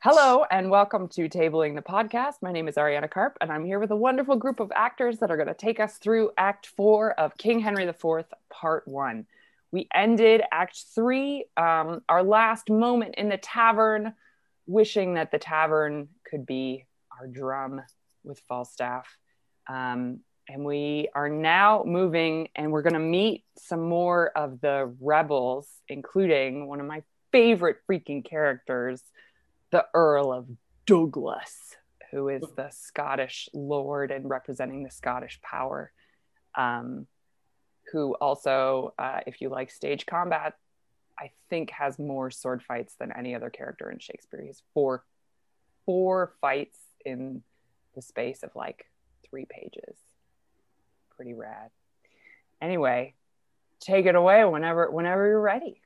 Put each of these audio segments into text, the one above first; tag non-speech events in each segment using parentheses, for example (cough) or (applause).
Hello and welcome to Tabling the Podcast. My name is Ariana Karp, and I'm here with a wonderful group of actors that are going to take us through Act Four of King Henry IV, Part One. We ended Act Three, um, our last moment in the tavern, wishing that the tavern could be our drum with Falstaff. Um, and we are now moving, and we're going to meet some more of the rebels, including one of my favorite freaking characters the Earl of Douglas, who is the Scottish lord and representing the Scottish power. Um, who also, uh, if you like stage combat, I think has more sword fights than any other character in Shakespeare. He's four four fights in the space of like three pages. Pretty rad. Anyway, take it away whenever whenever you're ready.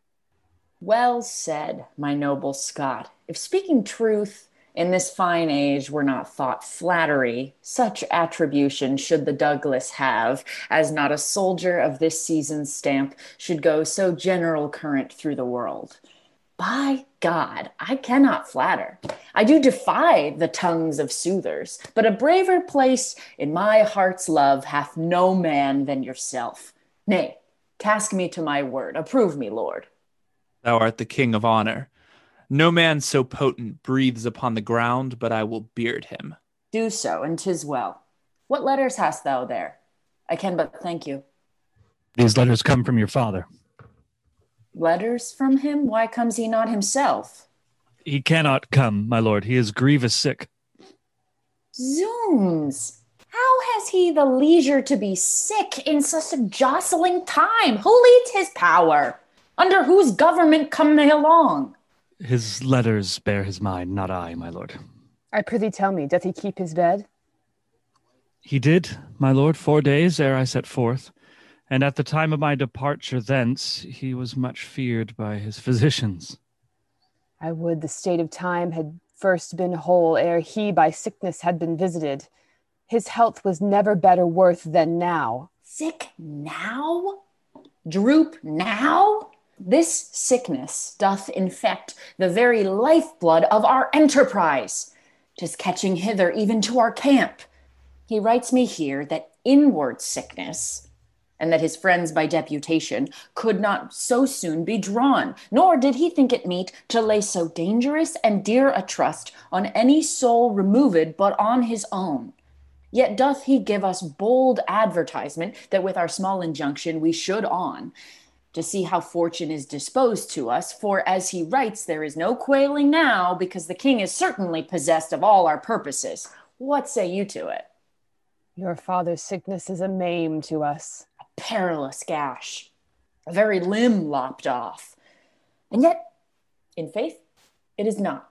Well said, my noble Scot. If speaking truth in this fine age were not thought flattery, such attribution should the Douglas have, as not a soldier of this season's stamp should go so general current through the world. By God, I cannot flatter. I do defy the tongues of soothers, but a braver place in my heart's love hath no man than yourself. Nay, task me to my word, approve me, Lord. Thou art the king of honor. No man so potent breathes upon the ground, but I will beard him. Do so, and 'tis well. What letters hast thou there? I can but thank you. These letters come from your father. Letters from him? Why comes he not himself? He cannot come, my lord. He is grievous sick. Zoons! How has he the leisure to be sick in such a jostling time? Who leads his power? Under whose government come they along? His letters bear his mind, not I, my lord. I prithee tell me, doth he keep his bed? He did, my lord, four days ere I set forth, and at the time of my departure thence he was much feared by his physicians. I would the state of time had first been whole ere he by sickness had been visited. His health was never better worth than now. Sick now? Droop now? This sickness doth infect the very lifeblood of our enterprise. Tis catching hither even to our camp. He writes me here that inward sickness, and that his friends by deputation could not so soon be drawn, nor did he think it meet to lay so dangerous and dear a trust on any soul removed but on his own. Yet doth he give us bold advertisement that with our small injunction we should on, to see how fortune is disposed to us. For as he writes, there is no quailing now, because the king is certainly possessed of all our purposes. What say you to it? Your father's sickness is a maim to us. A perilous gash, a very limb lopped off. And yet, in faith, it is not.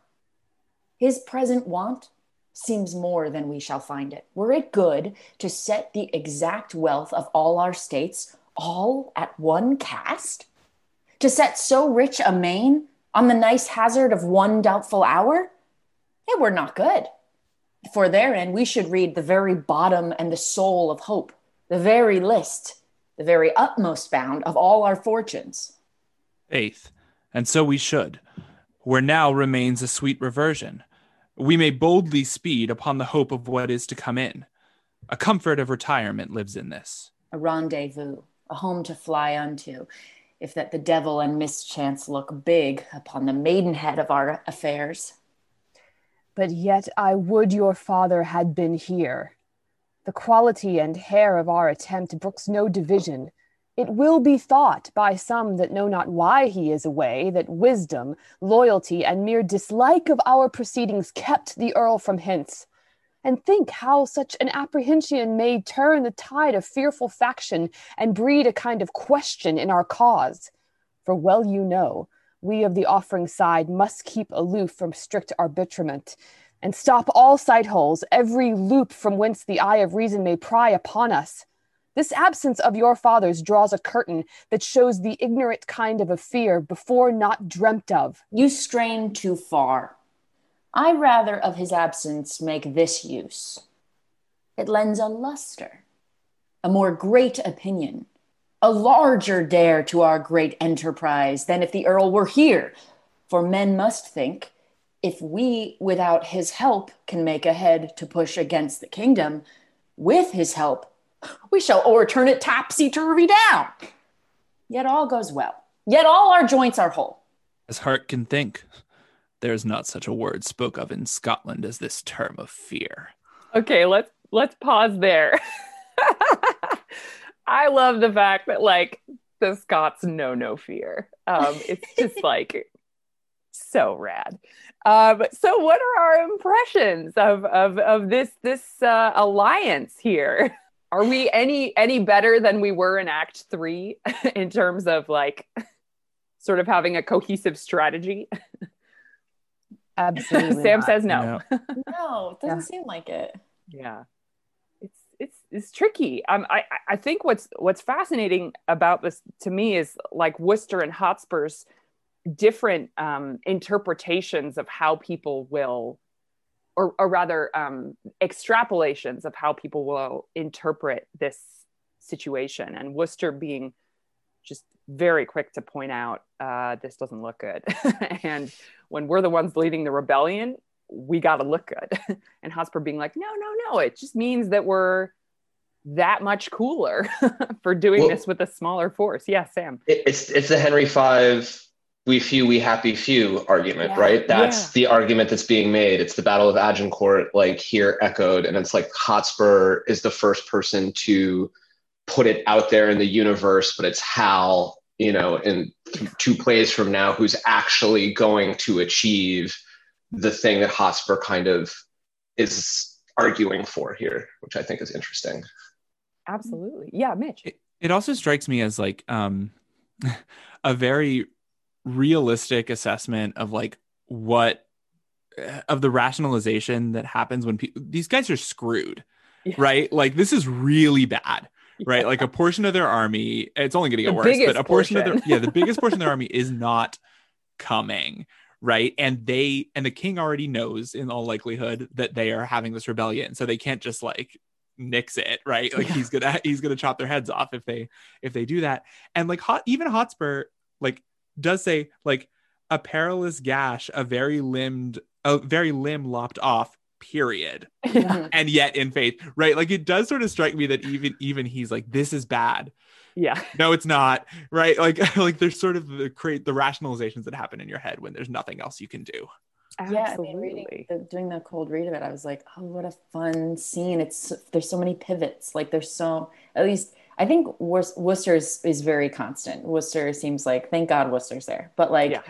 His present want seems more than we shall find it. Were it good to set the exact wealth of all our states all at one cast? To set so rich a main on the nice hazard of one doubtful hour? It were not good. For therein we should read the very bottom and the soul of hope, the very list, the very utmost bound of all our fortunes. Faith, and so we should, where now remains a sweet reversion. We may boldly speed upon the hope of what is to come in. A comfort of retirement lives in this. A rendezvous, a home to fly unto, if that the devil and mischance look big upon the maidenhead of our affairs. But yet I would your father had been here. The quality and hair of our attempt brooks no division. It will be thought by some that know not why he is away that wisdom, loyalty, and mere dislike of our proceedings kept the earl from hence and think how such an apprehension may turn the tide of fearful faction and breed a kind of question in our cause. For well you know, we of the offering side must keep aloof from strict arbitrament, and stop all sight holes, every loop from whence the eye of reason may pry upon us. This absence of your fathers draws a curtain that shows the ignorant kind of a fear before not dreamt of. You strain too far. I rather of his absence make this use. It lends a luster, a more great opinion, a larger dare to our great enterprise than if the earl were here. For men must think, if we, without his help, can make a head to push against the kingdom, with his help, we shall overturn it topsy turvy down. Yet all goes well. Yet all our joints are whole. As heart can think, there is not such a word spoke of in Scotland as this term of fear. Okay, let's let's pause there. (laughs) I love the fact that like the Scots know no fear. Um, it's just (laughs) like so rad. Um, so, what are our impressions of of of this this uh, alliance here? (laughs) Are we any any better than we were in Act Three in terms of like sort of having a cohesive strategy? Absolutely. Sam not. says no. No. (laughs) no. It doesn't Yeah. seem like it. yeah it's it's it's tricky um i I- i think what's what's fascinating about this to me is like worcester and hotspur's different um interpretations of how people will or, or rather um extrapolations of how people will interpret this situation and worcester being just very quick to point out uh, this doesn't look good (laughs) and when we're the ones leading the rebellion we got to look good (laughs) and Hotspur being like, no, no, no, it just means that we're that much cooler (laughs) for doing Well- this with a smaller force. Yeah, Sam. It's it's the Henry V, we few, we happy few argument, Yeah. right? That's Yeah. the argument that's being made. It's the Battle of Agincourt, like here echoed, and it's like Hotspur is the first person to put it out there in the universe, but it's Hal, you know, in two plays from now, who's actually going to achieve the thing that Hotspur kind of is arguing for here, which I think is interesting. Absolutely. Yeah, Mitch. It, it also strikes me as like um (laughs) a very realistic assessment of like what of the rationalization that happens when people these guys are screwed Yeah. right like this is really bad right? Like a portion of their army it's only going to get The worse but a portion, of their yeah the biggest portion of their army is not coming right? And they and the king already knows in all likelihood that they are having this rebellion. So they can't just like nix it right? Like Yeah. he's gonna he's gonna chop their heads off if they if they do that. And like hot even hotspur like does say like a perilous gash a very limbed a very limb lopped off period (laughs) Yeah. and yet in faith right like it does sort of strike me that even even he's like this is bad yeah. (laughs) no it's not right like (laughs) like there's sort of the create the rationalizations that happen in your head when there's nothing else you can do Yeah, I mean, reading Absolutely. the, doing the cold read of it, I was like, oh, what a fun scene! It's there's so many pivots. Like there's so at least I think Wor- Worcester is, is very constant. Worcester seems like thank God Worcester's there, but like Yeah.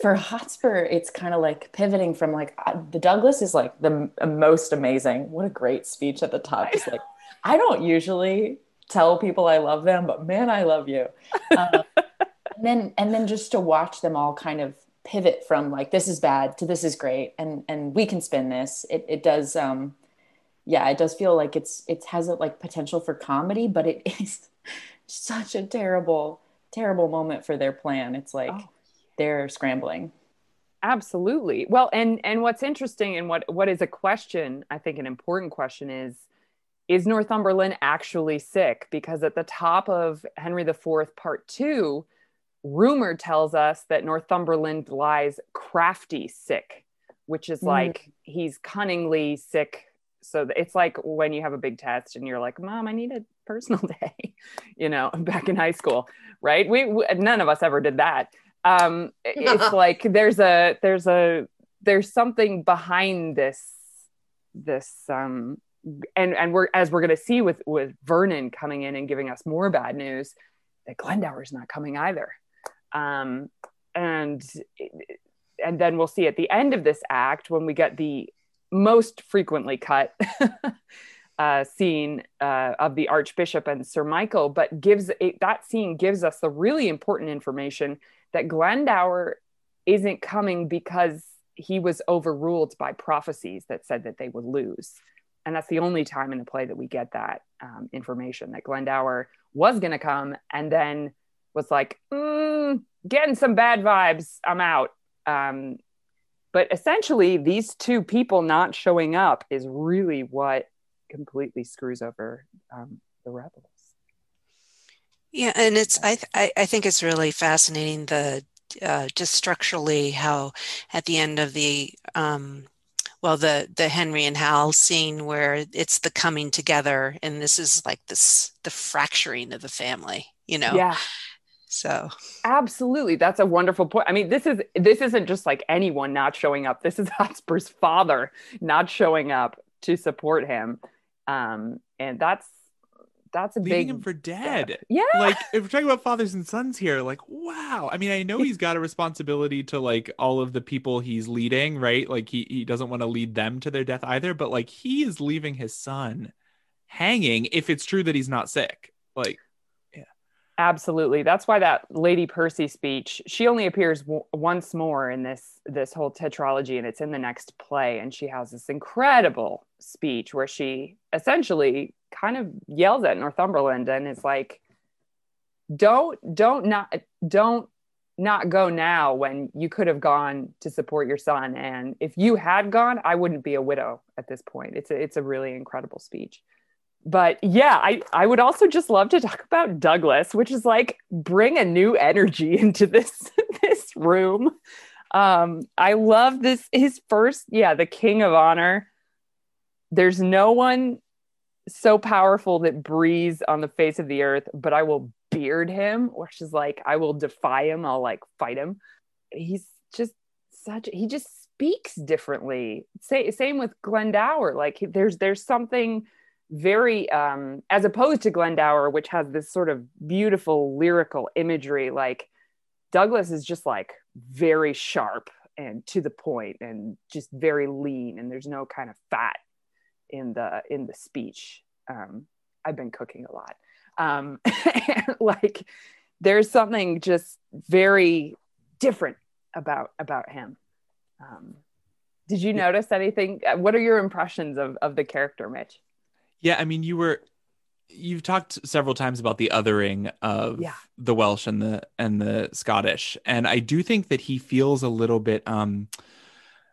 For Hotspur, it's kind of like pivoting from like uh, the Douglas is like the m- most amazing. What a great speech at the top! I Just like I don't usually tell people I love them, but man, I love you. Um, (laughs) and then and then just to watch them all kind of pivot from like this is bad to this is great, and and we can spin this. It it does. Um, yeah, it does feel like it's it has a like potential for comedy, but it (laughs) is such a terrible terrible moment for their plan. It's like Oh. They're scrambling. Absolutely. Well, and and what's interesting and what what is a question, I think an important question is is Northumberland actually sick? Because at the top of Henry IV part 2, rumor tells us that Northumberland lies crafty sick, which is Mm. like he's cunningly sick. So it's like when you have a big test and you're like, "Mom, I need a personal (laughs) day," you know, (laughs) back in high school, right? We, we none of us ever did that um it's (laughs) like there's a there's a there's something behind this this um and and we're as we're going to see with with vernon coming in and giving us more bad news that glendower's not coming either. Um and and then we'll see at the end of this act when we get the most frequently cut (laughs) uh, scene uh, of the archbishop and sir michael but gives it, that scene gives us the really important information that Glendower isn't coming because he was overruled by prophecies that said that they would lose. And that's the only time in the play that we get that um, information that Glendower was going to come and then was like, mm, getting some bad vibes, I'm out. Um, but essentially, these two people not showing up is really what completely screws over um, the rebels. Yeah, and it's I, th- I I think it's really fascinating the uh, just structurally how at the end of the um, well the the henry and hal scene where it's the coming together and this is like this the fracturing of the family you know Yeah. so Absolutely. That's a wonderful point. I mean, this is this isn't just like anyone not showing up. This is (laughs) Hotspur's father not showing up to support him. Um, and that's that's a leaving big him for dead. Yeah. Like if we're talking about fathers and sons here, like wow. I mean, I know he's got a responsibility to like all of the people he's leading, right? Like he he doesn't want to lead them to their death either, but like he is leaving his son hanging if it's true that he's not sick. Like Absolutely. That's why that Lady Percy speech, she only appears w- once more in this this whole tetralogy and it's in the next play and she has this incredible speech where she essentially kind of yells at Northumberland and is like don't don't not don't not go now when you could have gone to support your son and if you had gone I wouldn't be a widow at this point. It's a, it's a really incredible speech but yeah, I, I would also just love to talk about Douglas, which is like bring a new energy (laughs) into this this room. Um, I love this his first, yeah, the King of Honor. There's no one so powerful that breathes on the face of the earth, but I will beard him, which is like I will defy him, I'll like fight him. He's just such he just speaks differently. Say, same with Glendower. Like there's there's something very um as opposed to Glendower which has this sort of beautiful lyrical imagery like Douglas is just like very sharp and to the point and just very lean and there's no kind of fat in the in the speech. Um I've been cooking a lot. Um and (laughs) like there's something just very different about about him. Um did you notice anything? What are your impressions of of the character Mitch Yeah, I mean, you were you've talked several times about the othering of Yeah. the Welsh and the and the Scottish, and I do think that he feels a little bit um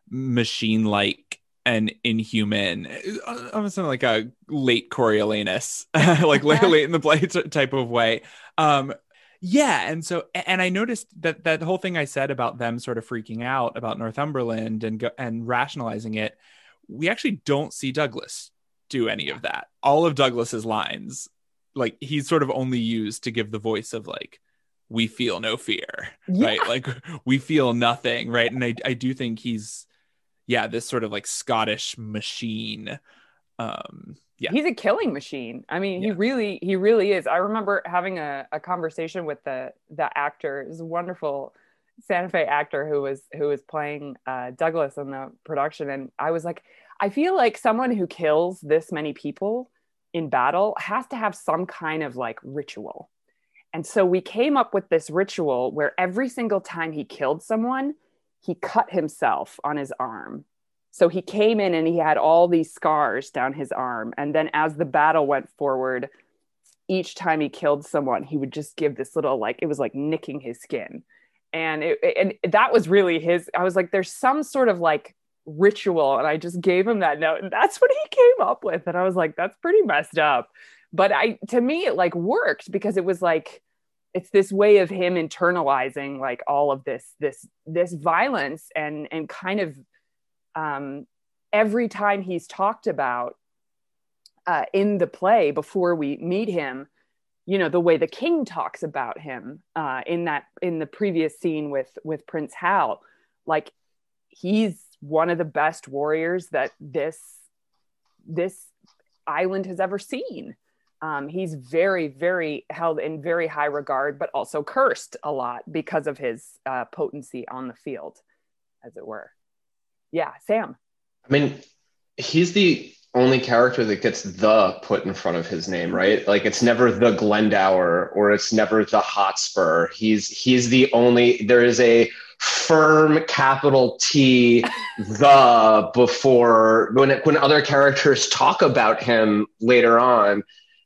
machine like and inhuman, uh, almost like a late Coriolanus, (laughs) like late, late in the play type of way. Um, yeah, and so and I noticed that that whole thing I said about them sort of freaking out about Northumberland and go, and rationalizing it, we actually don't see Douglas do any of that. All of Douglas's lines, like he's sort of only used to give the voice of like, we feel no fear, right? Like we feel nothing, right? And I, I do think he's, yeah, this sort of like Scottish machine. Um, yeah, he's a killing machine i mean he really he really is i remember having a, a conversation with the the actor this wonderful santa fe actor who was who was playing uh, douglas in the production and i was like i feel like someone who kills this many people in battle has to have some kind of like ritual and so we came up with this ritual where every single time he killed someone he cut himself on his arm so he came in and he had all these scars down his arm. And then as the battle went forward, each time he killed someone, he would just give this little like it was like nicking his skin. And it, and that was really his. I was like, there's some sort of like ritual, and I just gave him that note, and that's what he came up with. And I was like, that's pretty messed up. But I, to me, it like worked because it was like, it's this way of him internalizing like all of this, this, this violence, and and kind of um, every time he's talked about uh, in the play before we meet him you know the way the king talks about him uh, in that in the previous scene with with prince hal like he's one of the best warriors that this this island has ever seen um, he's very very held in very high regard but also cursed a lot because of his uh, potency on the field as it were yeah sam I mean, he's the only character that gets the put in front of his name, right? Like it's never the Glendower or it's never the Hotspur. He's he's the only there is a firm capital T the before when when other characters talk about him later on.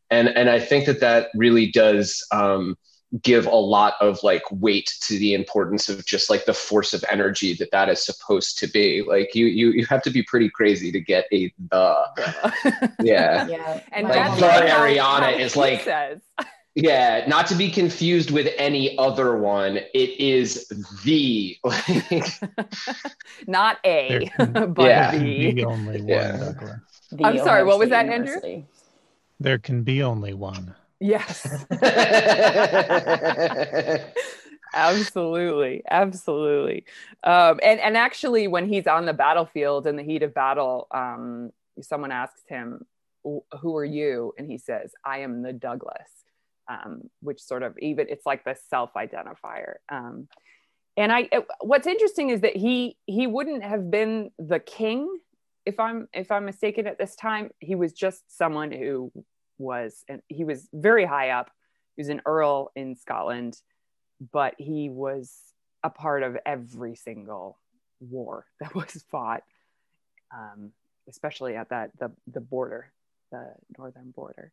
And and I think that that really does um give a lot of like weight to the importance of just like the force of energy that that is supposed to be like you you you have to be pretty crazy to get a the (laughs) yeah Yeah. and my Like that's the mom- like how- Ariana is like- says (laughs) Yeah, not to be confused with any other one. It is the like (laughs) Not A, There (laughs) but Yeah. the. be only one, Yeah. The I'm sorry, what was State that, Andrew? There can be only one. Yes. (laughs) absolutely absolutely um and and actually when he's on the battlefield in the heat of battle um someone asks him who are you and he says i am the douglas um which sort of even it's like the self identifier um and i it- what's interesting is that he he wouldn't have been the king if i'm if i'm mistaken at this time. He was just someone who was and he was very high up. He was an earl in scotland but he was a part of every single war (laughs) that was fought, um, especially at that the the border, the northern border.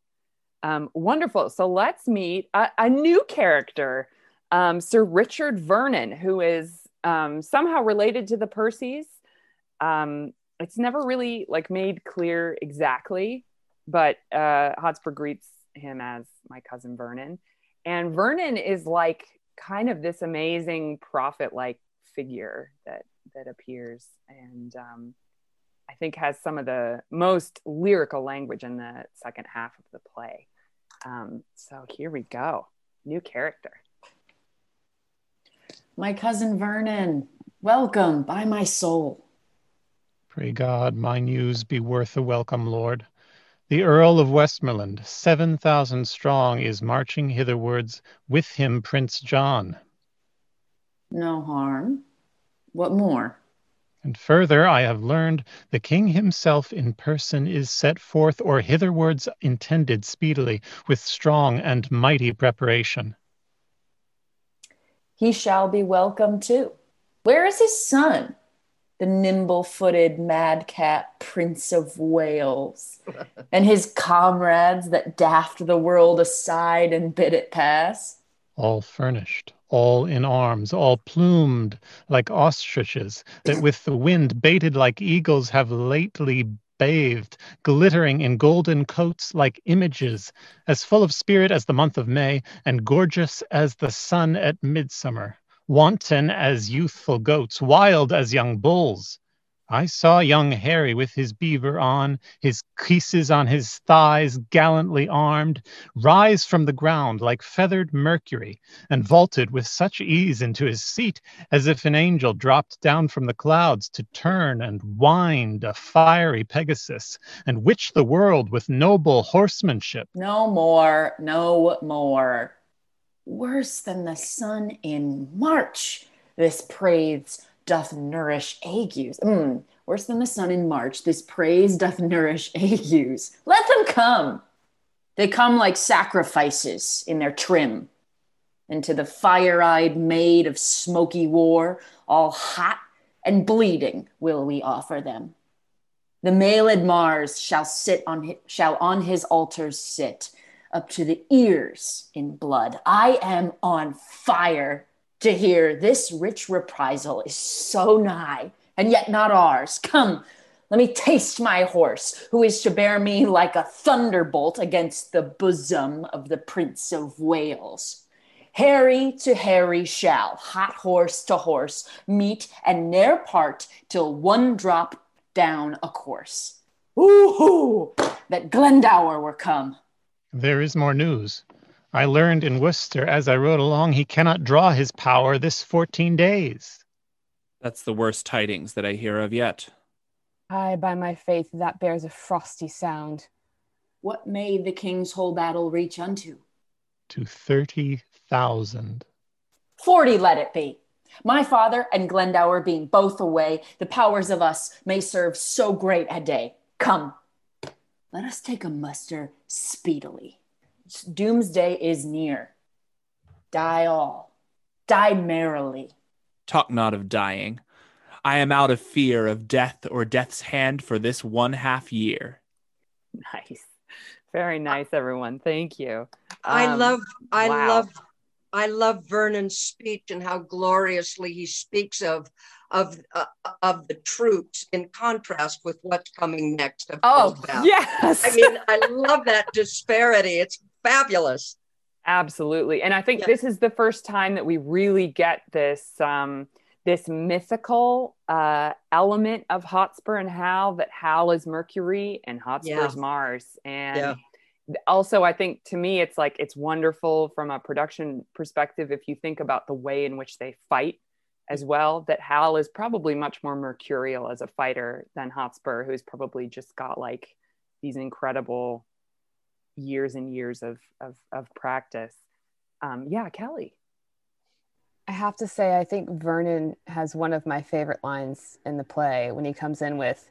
Um, wonderful. So let's meet a, a new character, um, Sir Richard Vernon, who is um, somehow related to the Percys. Um, it's never really like made clear exactly, but uh, Hotspur greets him as my cousin Vernon, and Vernon is like kind of this amazing prophet like figure that that appears and um, i think has some of the most lyrical language in the second half of the play um, so here we go new character My cousin Vernon, welcome by my soul. Pray God my news be worth a welcome, Lord. The Earl of Westmoreland, seven thousand strong, is marching hitherwards, with him Prince John. No harm. What more? And further, I have learned the king himself in person is set forth, or hitherwards intended speedily, with strong and mighty preparation. He shall be welcome too. Where is his son? The nimble footed madcap Prince of Wales, (laughs) and his comrades that daft the world aside and bid it pass. all furnished, all in arms, all plumed like ostriches, that with the wind baited like eagles have lately bathed, glittering in golden coats like images, as full of spirit as the month of May, and gorgeous as the sun at midsummer, wanton as youthful goats, wild as young bulls. I saw young Harry with his beaver on, his cuisses on his thighs, gallantly armed, rise from the ground like feathered Mercury, and vaulted with such ease into his seat as if an angel dropped down from the clouds to turn and wind a fiery Pegasus, and witch the world with noble horsemanship. No more, no more. Worse than the sun in March, this praise doth nourish agues. Mm, worse than the sun in March, this praise doth nourish (laughs) agues. Let them come. They come like sacrifices in their trim. And to the fire eyed maid of smoky war, all hot and bleeding, will we offer them. The mailed Mars shall sit on hi- shall on his altars sit, up to the ears in blood. I am on fire to hear this rich reprisal is so nigh, and yet not ours. Come, let me taste my horse, who is to bear me like a thunderbolt against the bosom of the Prince of Wales. Harry to Harry shall, hot horse to horse, meet and ne'er part till one drop down a corse. Woo-hoo! That Glendower were come. There is more news. I learned in Worcester as I rode along he cannot draw his power this fourteen days. That's the worst tidings that I hear of yet. Ay, by my faith, that bears a frosty sound. What may the king's whole battle reach unto? To thirty thousand. Forty let it be. My father and Glendower being both away, the powers of us may serve so great a day. Come, let us take a muster speedily. Doomsday is near. Die all, die merrily. Talk not of dying. I am out of fear of death or death's hand for this one half year. nice very nice everyone thank you I Um, love, I wow. love, I love Vernon's speech and how gloriously he speaks of of uh, of the troops in contrast with what's coming next. Of oh Cold yes I mean, I love that disparity. It's fabulous. Absolutely. And I think Yeah. this is the first time that we really get this um this mythical uh element of Hotspur and Hal that Hal is Mercury and Hotspur's Yeah. Mars. And Yeah. also I think to me it's like it's wonderful from a production perspective if you think about the way in which they fight as well that Hal is probably much more mercurial as a fighter than Hotspur who's probably just got like these incredible years and years of of, of practice. Um, yeah, Kelly. I have to say, I think Vernon has one of my favorite lines in the play when he comes in with,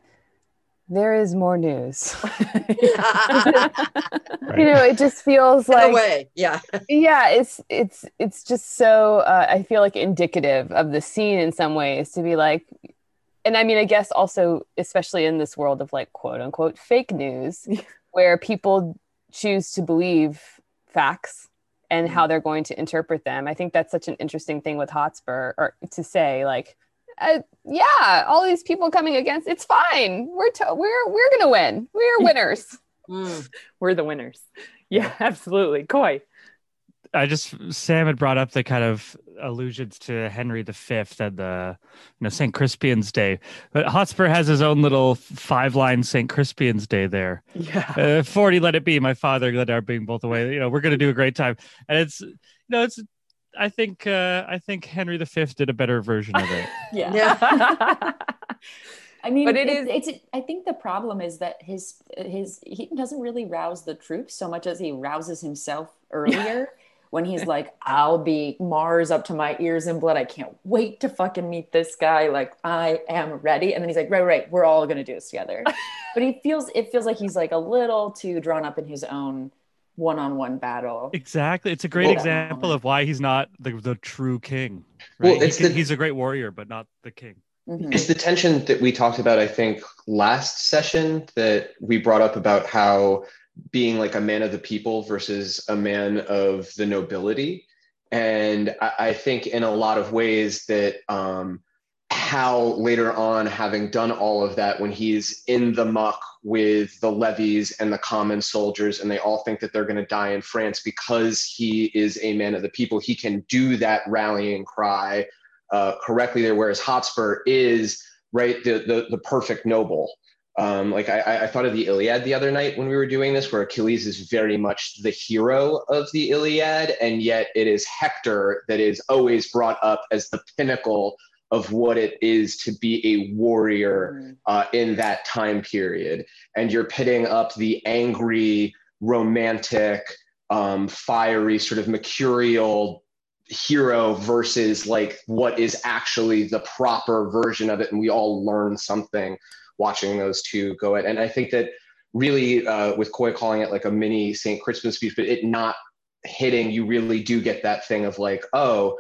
There is more news. (laughs) (laughs) You know, it just feels In a like way, yeah. yeah it's it's it's just so uh, i feel like indicative of the scene in some ways to be like and i mean i guess also especially in this world of like quote unquote fake news (laughs) where people choose to believe facts and how they're going to interpret them i think that's such an interesting thing with hotspur or to say like uh, yeah all these people coming against it's fine we're to- we're we're gonna win we're (laughs) winners Mm. (laughs) We're the winners. Yeah, absolutely. Coy. I just Sam had brought up the kind of allusions to Henry V and the you know St. Crispian's Day, but Hotspur has his own little five line St. Crispian's Day there. Yeah. Uh, Forty, let it be. My father let our being both away. You know we're gonna do a great time, and it's you know it's. I think uh, I think Henry V did a better version of it. (laughs) Yeah. Yeah. (laughs) I mean, But it it's, it's. I think the problem is that his his he doesn't really rouse the troops so much as he rouses himself earlier when he's like, "I'll be Mars up to my ears in blood. I can't wait to fucking meet this guy. Like, I am ready." And then he's like, "Right, right, we're all gonna do this together." (laughs) but he feels it feels like he's like a little too drawn up in his own one-on-one battle. Exactly, it's a great Well- example of why he's not the the true king. Well, Right? He it's can- the- he's a great warrior, but not the king. Mhm. It's the tension that we talked about, I think, last session that we brought up about how being like a man of the people versus a man of the nobility. And I, I think in a lot of ways that um, how later on, having done all of that, when he's in the muck with the levies and the common soldiers, and they all think that they're going to die in France because he is a man of the people, he can do that rallying cry uh, correctly there, whereas Hotspur is right the the, the perfect noble. Um, like I, I- thought of the Iliad the other night when we were doing this, where Achilles is very much the hero of the Iliad, and yet it is Hector that is always brought up as the pinnacle of what it is to be a warrior Mhm. uh, in that time period. And you're pitting up the angry, romantic, um, fiery, sort of mercurial hero versus like what is actually the proper version of it. And we all learn something watching those two go at. And I think that really, uh, with Coy calling it like a mini St. Crispin speech, but it not hitting, you really do get that thing of like, oh,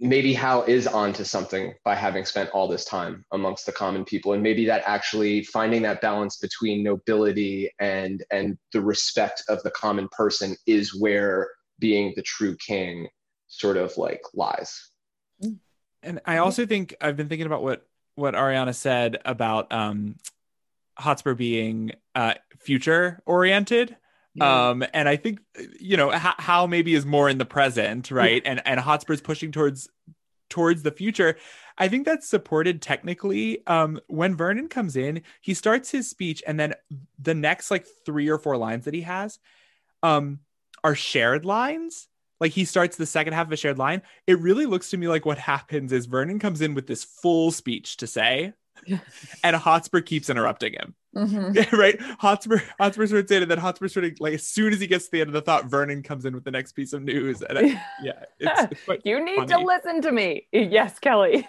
maybe Hal is onto something by having spent all this time amongst the common people, and maybe that actually finding that balance between nobility and and the respect of the common person is where being the true king sort of like lies. And I also think I've been thinking about what what Ariana said about um Hotspur being uh future oriented. Um and I think you know how, how maybe is more in the present, right? And and Hotspur's pushing towards towards the future. I think that's supported technically. Um when Vernon comes in, he starts his speech and then the next like 3 or 4 lines that he has um are shared lines. Like he starts the second half of a shared line it really looks to me like what happens is Vernon comes in with this full speech to say, (laughs) and Hotspur keeps interrupting him. Mhm. (laughs) right? Hotspur Hotspur starts in, and then Hotspur sort of like as soon as he gets to the end of the thought, Vernon comes in with the next piece of news. And I, (laughs) yeah, it's, it's you need to listen to me. Yes, Kelly.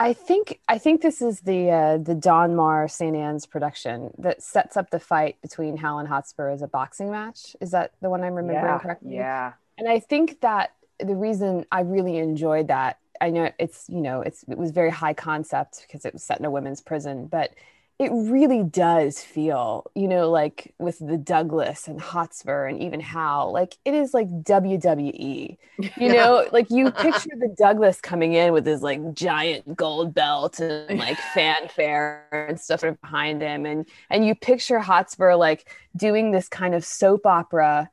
I think I think this is the uh, the Donmar St. Ann's production that sets up the fight between Hal and Hotspur as a boxing match. Is that the one I'm remembering yeah, correctly? yeah. And I think that the reason I really enjoyed that, I know it's you know it's it was very high concept because it was set in a women's prison, but it really does feel you know like with the Douglas and Hotspur and even Hal, like it is like WWE. You know, (laughs) like you picture the Douglas coming in with his like giant gold belt and (laughs) like fanfare and stuff sort of behind him, and and you picture Hotspur like doing this kind of soap opera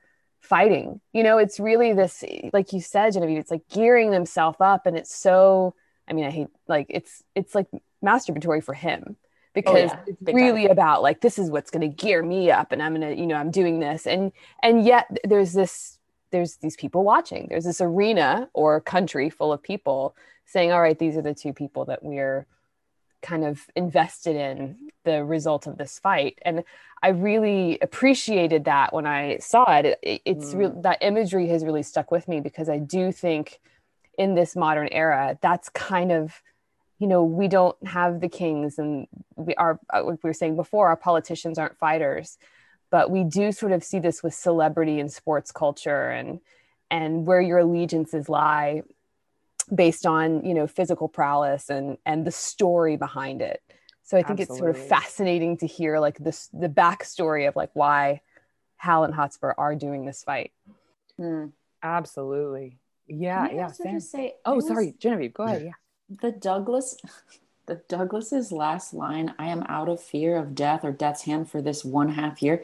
fighting. You know, it's really this, like you said, Genevieve, it's like gearing themselves up, and it's so. I mean, I hate like it's it's like masturbatory for him oh, because yeah. it's Big really about like this is what's going to gear me up, and I'm gonna, you know, I'm doing this, and and yet there's this there's these people watching. There's this arena or country full of people saying, all right, these are the two people that we're kind of invested in the result of this fight. And I really appreciated that when I saw it. it it's Mm. real that imagery has really stuck with me because I do think in this modern era, that's kind of, you know, we don't have the kings and we are, uh, like we were saying before, our politicians aren't fighters, but we do sort of see this with celebrity and sports culture and, and where your allegiances lie based on you know physical prowess and and the story behind it so i think it's sort of fascinating to hear like this the backstory of like why hal and hotspur are doing this fight Hmm. Absolutely. Yeah, Can I yeah. also Sam. just say, Oh, I was- sorry, Genevieve. Go ahead. Yeah. the Douglas (laughs) the Douglas's last line, I am out of fear of death or death's hand for this one half year.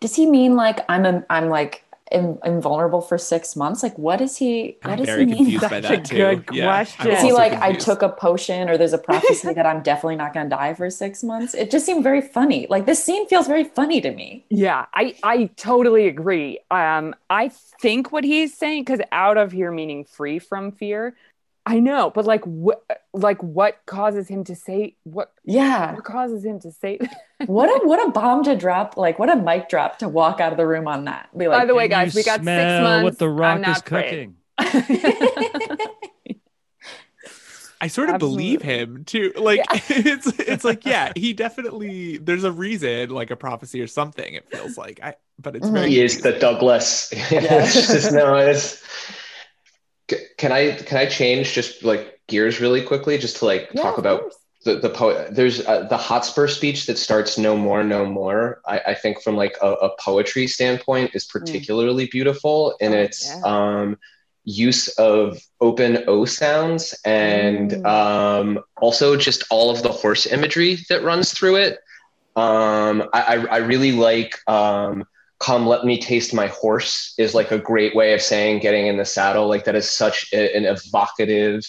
Does he mean like I'm a, I'm like in, invulnerable for six months? Like what is he what I'm does very he mean? confused by that a too. good Yeah, question. Is he also like I took a potion or there's a prophecy that I'm definitely not gonna die for six months? It just seemed very funny. Like this scene feels very funny to me. Yeah, I I totally agree. Um, I think what he's saying because out of here meaning free from fear. I know, but like what like what causes him to say what Yeah. what causes him to say (laughs) What a what a bomb to drop, like what a mic drop to walk out of the room on that. Be like By the way, guys, we got six smell months. What the rock I'm is not afraid. cooking. (laughs) I sort of believe him too. Like (laughs) it's it's like yeah, he definitely there's a reason, like a prophecy or something. It feels like I, but it's mm-hmm. very He is the confusing. Douglas. it's just no. It's. Can I can I change just like gears really quickly just to like Yeah, talk about course. the the poet? There's uh, the Hotspur speech that starts "No more, no more." I, I think from like a, a poetry standpoint is particularly beautiful in Oh, its yeah. um, use of open O sounds and Mm. um, also just all of the horse imagery that runs through it. Um, I, I, I really like um, "Come, let me taste my horse" is like a great way of saying getting in the saddle. Like that is such a- an evocative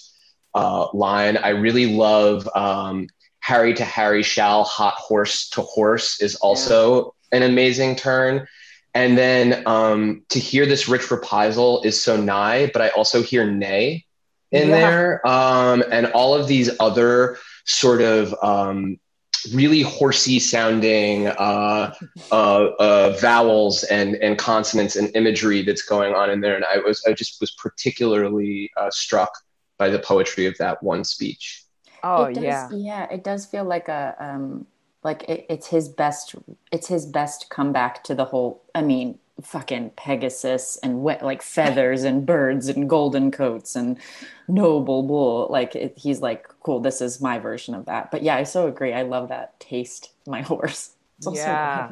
uh, line. I really love um, "Harry to Harry shall, hot horse to horse" is also an amazing turn. And then um, to hear this rich reprisal is so nigh, but I also hear nay in Yeah. there, um, and all of these other sort of um, really horsey sounding uh, uh, uh, vowels and, and consonants and imagery that's going on in there. And I was I just was particularly uh, struck by the poetry of that one speech. Oh does, yeah. yeah it does feel like a um like it, it's his best it's his best comeback to the whole i mean fucking pegasus and wet like feathers and birds and golden coats and noble bull like it, he's like cool this is my version of that. But yeah i so agree. I love that taste my (laughs) horse. It's also Yeah.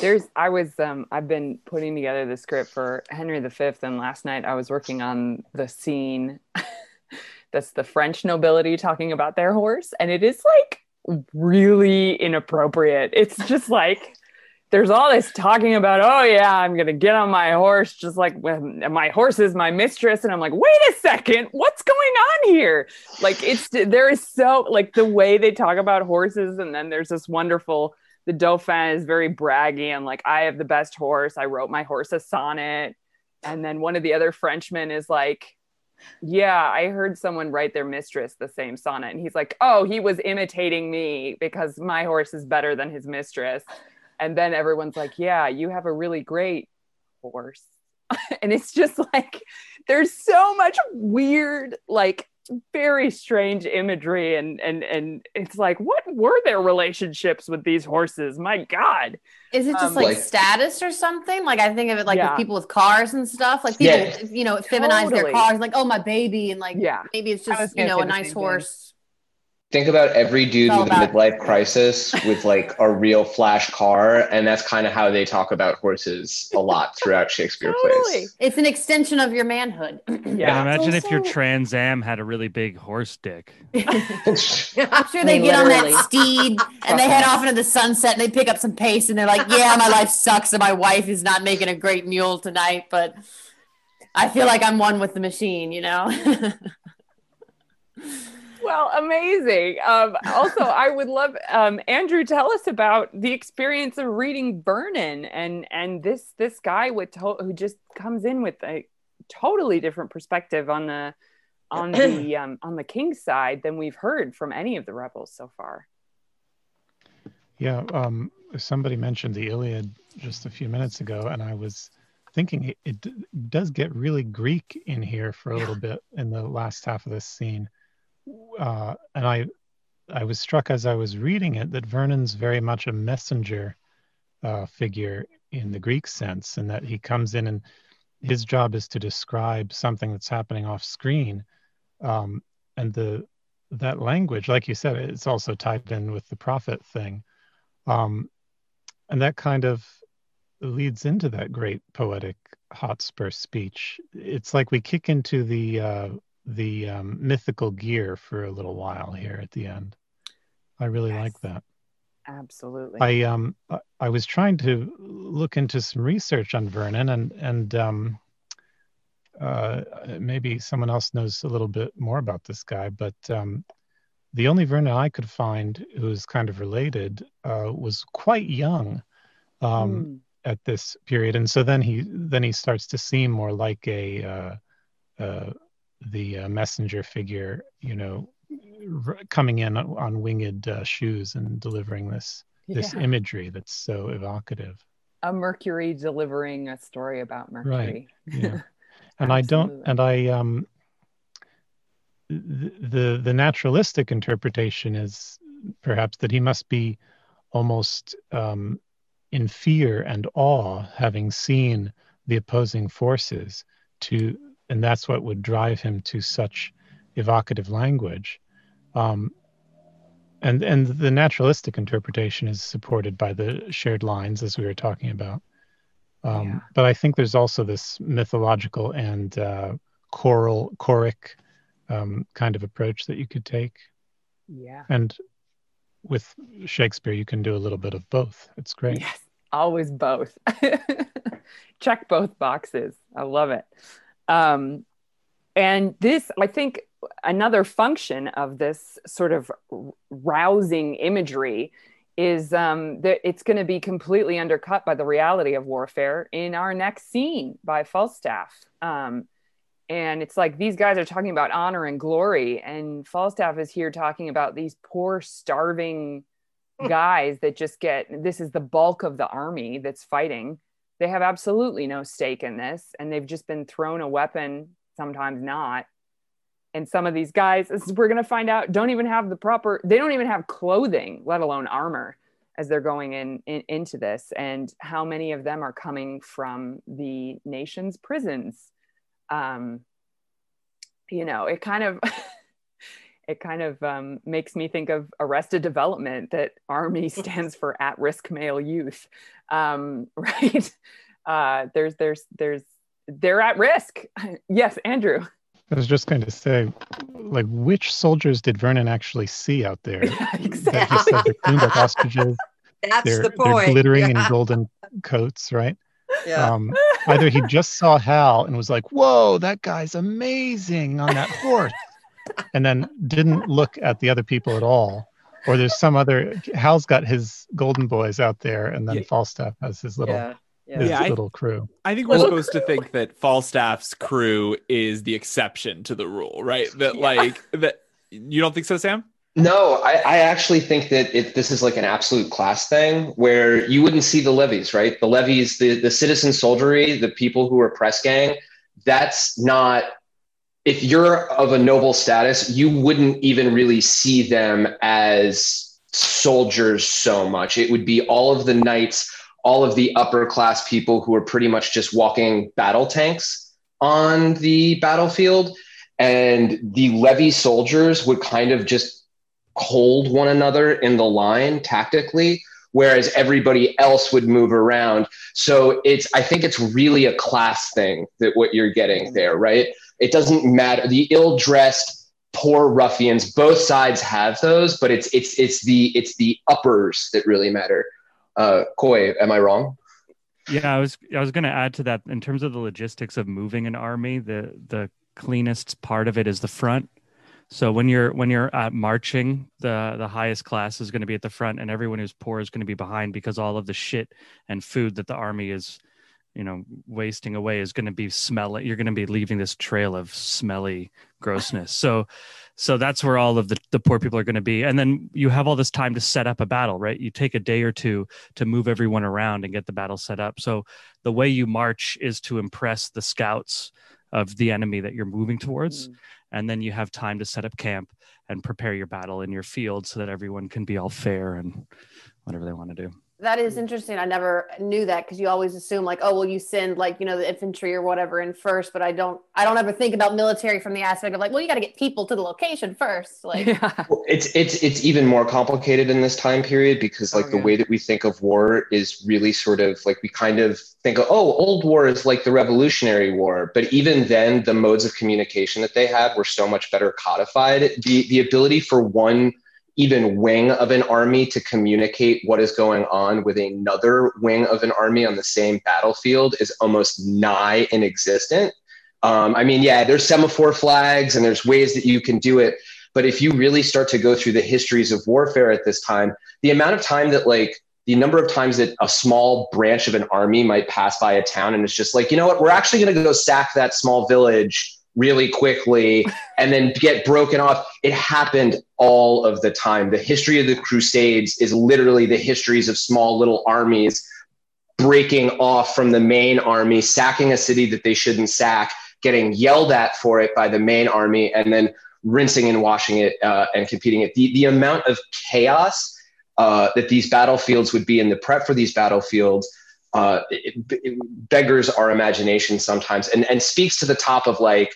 There's I was um I've been putting together the script for Henry V and last night I was working on the scene. (laughs) That's the French nobility talking about their horse and it is like really inappropriate. It's just like there's all this talking about oh yeah I'm to get on my horse just like my horse is my mistress and I'm like wait a second what's going on here? Like it's there is so like the way they talk about horses and then there's this wonderful the Dauphin is very braggy and like, I have the best horse. I wrote my horse a sonnet. And then one of the other Frenchmen is like, Yeah, I heard someone write their mistress the same sonnet. And he's like, Oh, he was imitating me because my horse is better than his mistress. And then everyone's like, Yeah, you have a really great horse. (laughs) and it's just like, there's so much weird, like, very strange imagery and and and it's like what were their relationships with these horses my god Is it just Um, like, Like- status or something? Like I think of it like Yeah. with people with cars and stuff. Like people, Yeah. you know, feminize their cars. Like oh my baby, and like Yeah. maybe it's just you know a nice same thing. horse. Think about every dude It's all with a midlife crisis with like a real flash car, and that's kind of how they talk about horses a lot throughout Shakespeare Totally. plays. It's an extension of your manhood. Yeah. (clears throat) And imagine if your Trans Am had a really big horse dick. (laughs) I'm sure I they mean, get on that steed and they uh-huh. head off into the sunset and they pick up some pace and they're like, "Yeah, my life sucks and my wife is not making a great mule tonight, but I feel like I'm one with the machine," you know. (laughs) Well, amazing. Um, also, (laughs) I would love um, Andrew tell us about the experience of reading Vernon and and this this guy with to- who just comes in with a totally different perspective on the on the (clears throat) um, on the king's side than we've heard from any of the rebels so far. Yeah, um, somebody mentioned the Iliad just a few minutes ago, and I was thinking it, it does get really Greek in here for a little bit in the last half of this scene. Uh, and I, I was struck as I was reading it that Vernon's very much a messenger uh, figure in the Greek sense, and that he comes in and his job is to describe something that's happening off screen, um, and the that language, like you said, it's also tied in with the prophet thing. Um, and that kind of leads into that great poetic Hotspur speech. It's like we kick into the uh, the um, mythical gear for a little while here at the end. I really Yes. like that. Absolutely. I um I- was trying to look into some research on Vernon and and um uh maybe someone else knows a little bit more about this guy, but um the only Vernon I could find who was kind of related uh was quite young um Hmm. at this period, and so then he then he starts to seem more like a uh, uh the uh, messenger figure, you know, r- coming in on, winged uh, shoes and delivering this this Yeah. imagery that's so evocative. a Mercury delivering a story about Mercury. Yeah. (laughs) And I don't and I um th- the the naturalistic interpretation is perhaps that he must be almost um in fear and awe having seen the opposing forces to and that's what would drive him to such evocative language um, and and the naturalistic interpretation is supported by the shared lines as we were talking about um, Yeah. but i think there's also this mythological and uh, choral choric um, kind of approach that you could take Yeah. and with shakespeare you can do a little bit of both it's great Yes, always both. (laughs) Check both boxes. I love it. Um, and this, I think, another function of this sort of rousing imagery is um, that it's going to be completely undercut by the reality of warfare in our next scene by Falstaff. Um, and it's like these guys are talking about honor and glory, and Falstaff is here talking about these poor, starving guys that just get this is the bulk of the army that's fighting. They have absolutely no stake in this, and they've just been thrown a weapon, sometimes not. And some of these guys, as we're going to find out, don't even have the proper, they don't even have clothing, let alone armor, as they're going in, in into this. And how many of them are coming from the nation's prisons? Um, you know, it kind of (laughs) it kind of um, makes me think of Arrested Development that Army (laughs) stands for At Risk Male Youth, um, (laughs) right? Uh, there's there's there's they're at risk. (laughs) yes, Andrew. I was just going to say, like, which soldiers did Vernon actually see out there? That he said they're cleaned like ostriches. That's They're, the point. they're glittering Yeah. in golden coats, right? Yeah. Um, either he just saw Hal and was like, "Whoa, that guy's amazing on that horse," and then didn't look at the other people at all, or there's some other. Hal's got his golden boys out there, and then Yeah. Falstaff has his little yeah. Yeah. his Yeah, I- little crew. I think we're Well- supposed to think that Falstaff's crew is the exception to the rule, right? That like that you don't think so, Sam? No, I, I actually think that it, this is like an absolute class thing where you wouldn't see the levies, right? The levies, the, the citizen soldiery, the people who are press gang, that's not, if you're of a noble status, you wouldn't even really see them as soldiers so much. It would be all of the knights, all of the upper class people who are pretty much just walking battle tanks on the battlefield. And the levy soldiers would kind of just hold one another in the line tactically whereas everybody else would move around so it's i think it's really a class thing that what you're getting there right it doesn't matter the ill-dressed poor ruffians both sides have those but it's it's it's the it's the uppers that really matter uh Coy am i wrong Yeah, I was I was going to add to that in terms of the logistics of moving an army. The the cleanest part of it is the front. So when you're when you're uh, marching, the the highest class is going to be at the front, and everyone who's poor is going to be behind because all of the shit and food that the army is, you know, wasting away is going to be smelling. You're going to be leaving this trail of smelly grossness. so so that's where all of the, the poor people are going to be. And then you have all this time to set up a battle right? You take a day or two to move everyone around and get the battle set up. So the way you march is to impress the scouts of the enemy that you're moving towards. Mm. And then you have time to set up camp and prepare your battle in your field so that everyone can be all fair and whatever they want to do That is interesting. I never knew that because you always assume like, oh, well, you send like you know the infantry or whatever in first, but I don't. I don't ever think about military from the aspect of like, well, you got to get people to the location first. (laughs) Like, Well, it's it's it's even more complicated in this time period because oh, like Oh, the yeah. way that we think of war is really sort of like we kind of think of oh old war is like the revolutionary war but even then the modes of communication that they had were so much better codified the the ability for one even wing of an army to communicate what is going on with another wing of an army on the same battlefield is almost nigh inexistent. Um, i mean yeah there's semaphore flags and there's ways that you can do it but if you really start to go through the histories of warfare at this time, the amount of time that like the number of times that a small branch of an army might pass by a town and it's just like, you know what, we're actually going to go sack that small village really quickly (laughs) and then get broken off. It happened all of the time. The history of the Crusades is literally the histories of small little armies breaking off from the main army, sacking a city that they shouldn't sack, getting yelled at for it by the main army, and then rinsing and washing it uh, and competing it. The, the amount of chaos uh, that these battlefields would be in the prep for these battlefields uh, it, it beggars our imagination sometimes and, and speaks to the top of like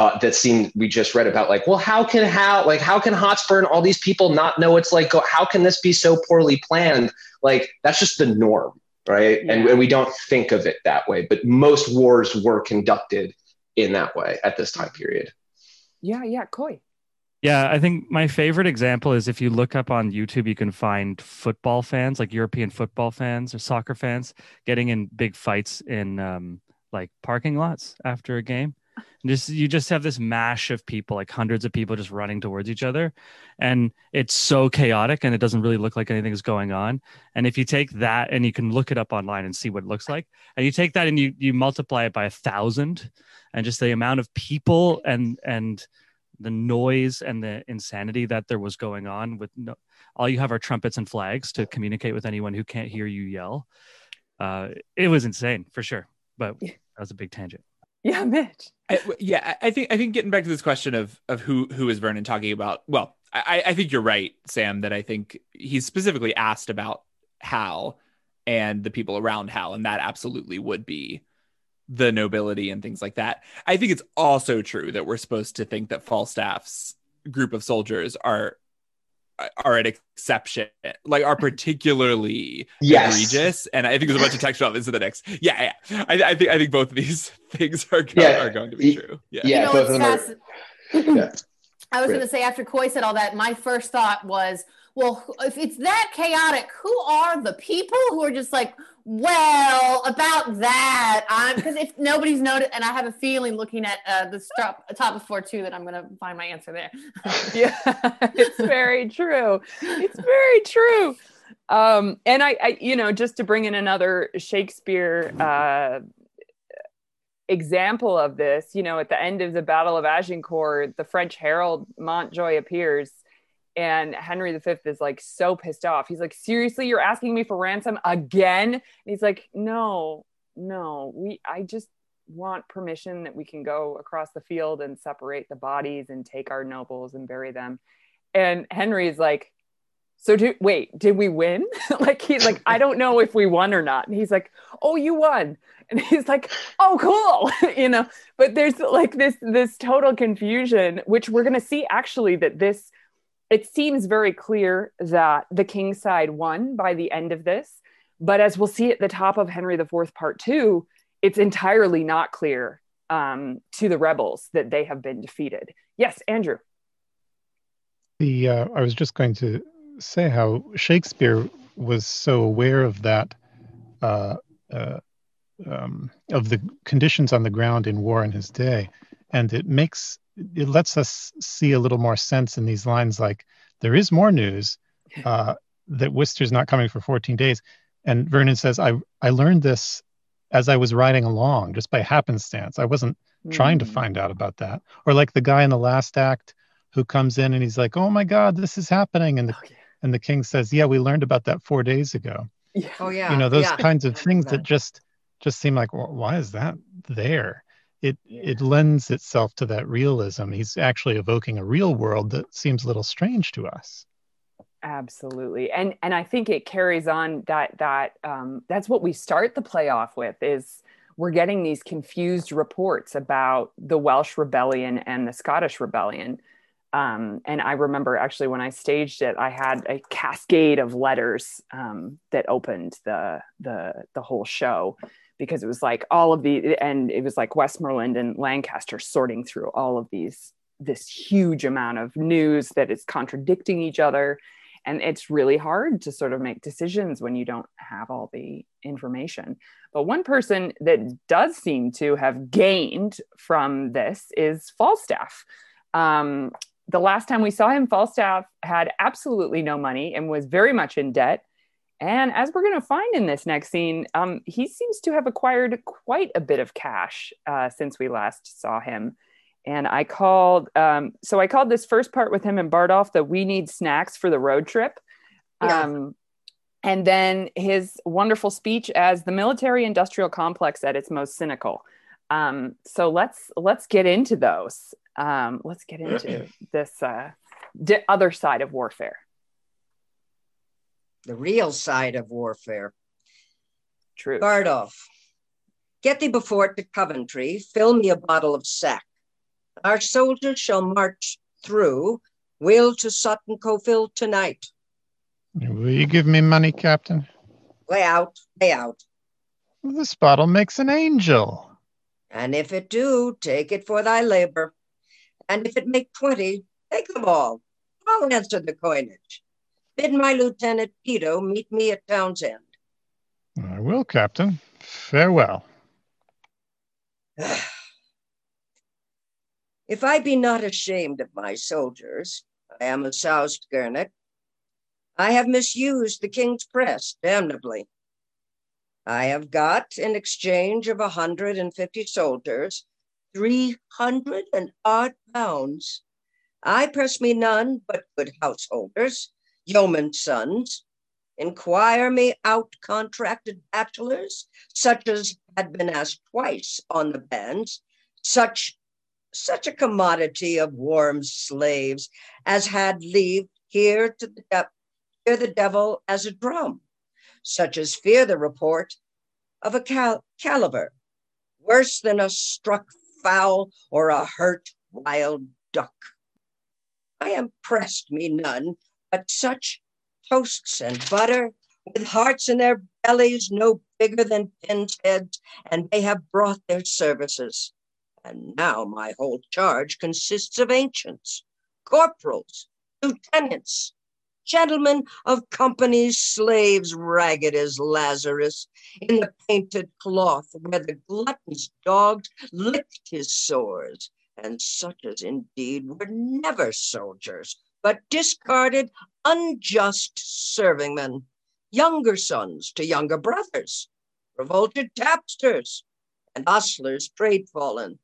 uh, that scene we just read about like well how can how like how can hotspur and all these people not know it's like how can this be so poorly planned like that's just the norm right Yeah. and we don't think of it that way but most wars were conducted in that way at this time period Yeah, yeah, Coy. Yeah, I think my favorite example is if you look up on YouTube, you can find football fans, like European football fans or soccer fans, getting in big fights in um, like parking lots after a game. And just you just have this mash of people, like hundreds of people, just running towards each other, and it's so chaotic, and it doesn't really look like anything's going on. And if you take that, and you can look it up online and see what it looks like, and you take that and you you multiply it by a thousand, and just the amount of people and and the noise and the insanity that there was going on with no, all you have are trumpets and flags to communicate with anyone who can't hear you yell. Uh, it was insane for sure, but that was a big tangent. Yeah, Mitch. I, w- yeah, I I think I think getting back to this question of of who who is Vernon talking about. Well, I, I think you're right, Sam. That I think he's specifically asked about Hal and the people around Hal, and that absolutely would be the nobility and things like that. I think it's also true that we're supposed to think that Falstaff's group of soldiers are are an exception, like are particularly (laughs) Yes. egregious. And I think there's a bunch of text about this in the next. Yeah, yeah. I, I think I think both of these (laughs) things are go- Yeah. are going to be true. Yeah. yeah you know, both of it's them are (clears throat) yeah. I was going to say after Coy said all that, my first thought was, well, if it's that chaotic, who are the people who are just like, well, about that, I'm because if nobody's noticed, and I have a feeling looking at uh, the top, top of four two that I'm going to find my answer there. (laughs) yeah, it's very true. It's very true. Um, and I, I, you know, just to bring in another Shakespeare uh, example of this, you know, at the end of the Battle of Agincourt, the French herald Montjoy appears, and Henry V is like so pissed off. He's like, "Seriously, you're asking me for ransom again?" And he's like, "No, no, we, I just." want permission that we can go across the field and separate the bodies and take our nobles and bury them and henry's like so do wait did we win (laughs) like he's like i don't know if we won or not and he's like oh you won and he's like oh cool (laughs) you know but there's like this this total confusion which we're going to see actually that this it seems very clear that the king side won by the end of this. But as we'll see at the top of Henry IV, part two, it's entirely not clear um, to the rebels that they have been defeated. Yes, Andrew. The uh, I was just going to say how Shakespeare was so aware of that, uh, uh, um, of the conditions on the ground in war in his day, and it makes it lets us see a little more sense in these lines. Like there is more news uh, that Worcester's not coming for 14 days, and Vernon says, "I I learned this as I was riding along, just by happenstance. I wasn't mm. trying to mm. find out about that." Or like the guy in the last act who comes in and he's like, "Oh my God, this is happening," and the oh, yeah. and the king says, "Yeah, we learned about that four days ago." Yeah. Oh yeah. You know those yeah. kinds of things that. that just just seem like, well, why is that there? It it lends itself to that realism. He's actually evoking a real world that seems a little strange to us. Absolutely, and and I think it carries on that that um, that's what we start the playoff with is we're getting these confused reports about the Welsh rebellion and the Scottish rebellion um, and I remember actually when I staged it, I had a cascade of letters um, that opened the the the whole show because it was like all of the and it was like Westmoreland and Lancaster sorting through all of these this huge amount of news that is contradicting each other. And it's really hard to sort of make decisions when you don't have all the information. But one person that does seem to have gained from this is falstaff. Um, the last time we saw him, Falstaff had absolutely no money and was very much in debt. And as we're going to find in this next scene, um, he seems to have acquired quite a bit of cash uh, since we last saw him. And I called, um, so I called this first part with him and Bardolph the We Need Snacks for the Road Trip. Yeah. Um, and then his wonderful speech as the military industrial complex at its most cynical. Um, so let's let's get into those um, let's get into this uh, di- other side of warfare. The real side of warfare. True. Bardolph, get thee before to Coventry, fill me a bottle of sack. Our soldiers shall march through, we'll to Sutton Cofield tonight. Will you give me money, Captain? Lay out, lay out. This bottle makes an angel. And if it do, take it for thy labor. And if it make 20, take them all. I'll answer the coinage. Bid my Lieutenant Peto meet me at Townsend. I will, Captain. Farewell. (sighs) if I be not ashamed of my soldiers, I am a soused Gurnet. I have misused the king's press damnably. I have got, in exchange of a hundred and fifty soldiers, three hundred and odd pounds. I press me none but good householders, yeomen's sons. Inquire me out contracted bachelors, such as had been asked twice on the banns, such such a commodity of warm slaves as had leave here to the de- hear the devil as a drum, such as fear the report of a cal- caliber, worse than a struck fowl or a hurt wild duck. I am pressed me none, but such toasts and butter, with hearts in their bellies no bigger than pins' heads, and they have brought their services. And now my whole charge consists of ancients, corporals, lieutenants, gentlemen of companies, slaves ragged as Lazarus, in the painted cloth where the glutton's dogs licked his sores, and such as indeed were never soldiers, but discarded, unjust servingmen, younger sons to younger brothers, revolted tapsters, and ostlers trade fallen,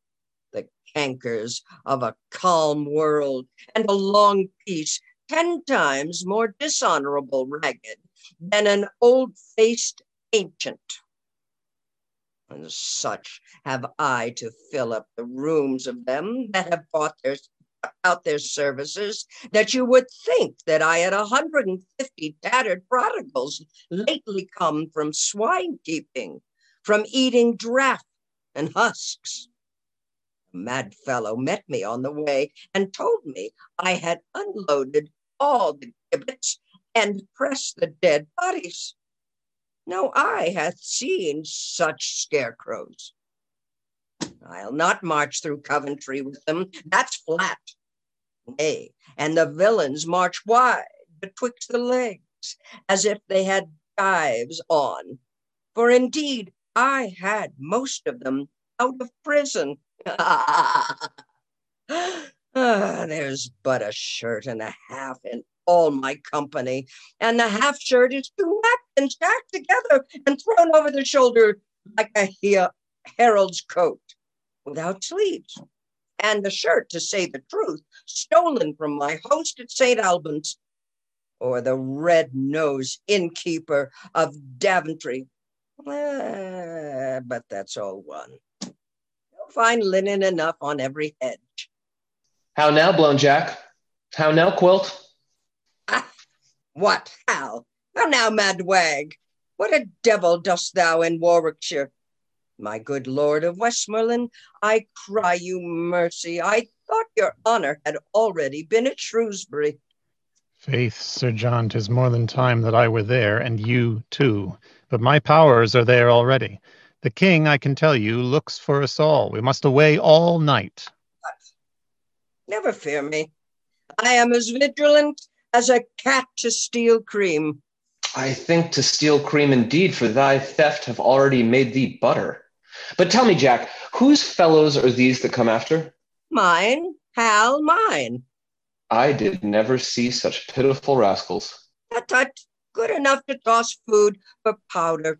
the cankers of a calm world and a long peace ten times more dishonorable ragged than an old faced ancient. And such have I to fill up the rooms of them that have bought their out their services that you would think that I had a hundred and fifty tattered prodigals lately come from swine keeping, from eating draff and husks A mad fellow met me on the way and told me I had unloaded all the gibbets and press the dead bodies. No eye hath seen such scarecrows. I'll not march through Coventry with them. That's flat. Nay, and the villains march wide betwixt the legs, as if they had gyves on. For indeed, I had most of them out of prison. (laughs) ah, there's but a shirt and a half in all my company, and the half shirt is wrapped and stacked together and thrown over the shoulder like a he- herald's coat without sleeves. And the shirt, to say the truth, stolen from my host at St. Albans, or the red nosed innkeeper of Daventry. Eh, but that's all one. You'll find linen enough on every hedge. How now, Blown Jack? How now, Quilt? Ah, what? How? How now, mad wag? What a devil dost thou in Warwickshire? My good lord of Westmoreland, I cry you mercy. I thought your honor had already been at Shrewsbury. Faith, Sir John, 'tis more than time that I were there, and you too. But my powers are there already. The king, I can tell you, looks for us all. We must away all night. Never fear me. I am as vigilant as a cat to steal cream. I think to steal cream indeed, for thy theft have already made thee butter. But tell me, Jack, whose fellows are these that come after? Mine, Hal, mine. I did never see such pitiful rascals. Tut tut, good enough to toss food for powder.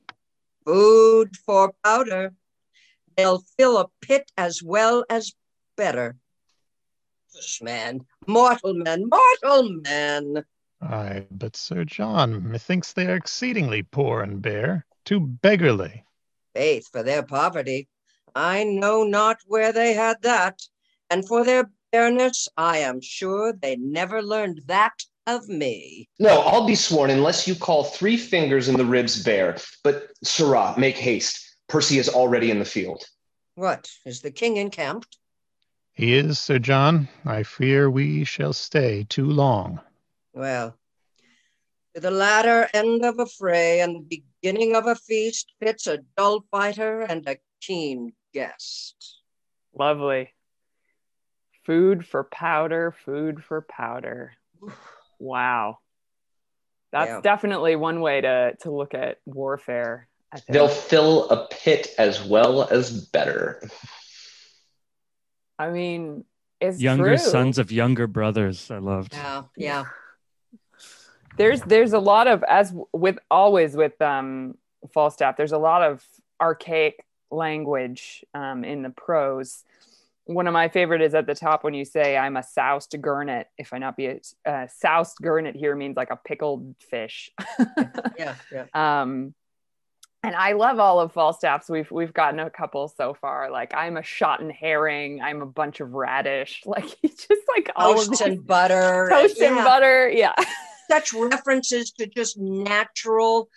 Food for powder. They'll fill a pit as well as better. Hush, man, mortal man, mortal man. Aye, but Sir John, methinks they are exceedingly poor and bare, too beggarly. Faith, for their poverty, I know not where they had that, and for their bareness, I am sure they never learned that of me. No, I'll be sworn unless you call three fingers in the ribs bare. But, Sirrah, make haste. Percy is already in the field. What, is the king encamped? He is, Sir John. I fear we shall stay too long. Well, to the latter end of a fray and the beginning of a feast fits a dull fighter and a keen guest. Lovely. Food for powder, food for powder. Wow. That's Yeah. definitely one way to to look at warfare. I think. They'll fill a pit as well as better. I mean, it's Younger true. sons of younger brothers. I loved. Yeah, yeah. There's there's a lot of as with always with um falstaff there's a lot of archaic language um, in the prose one of my favorite is at the top when you say i'm a soused gurnet if i not be a uh, soused gurnet here means like a pickled fish (laughs) Yeah, yeah. um and I love all of Falstaff's. We've we've gotten a couple so far. Like I'm a shotten herring. I'm a bunch of radish. (laughs) Like he's just like all of Toast these and butter. (laughs) toast and butter. Yeah. Such references to just natural,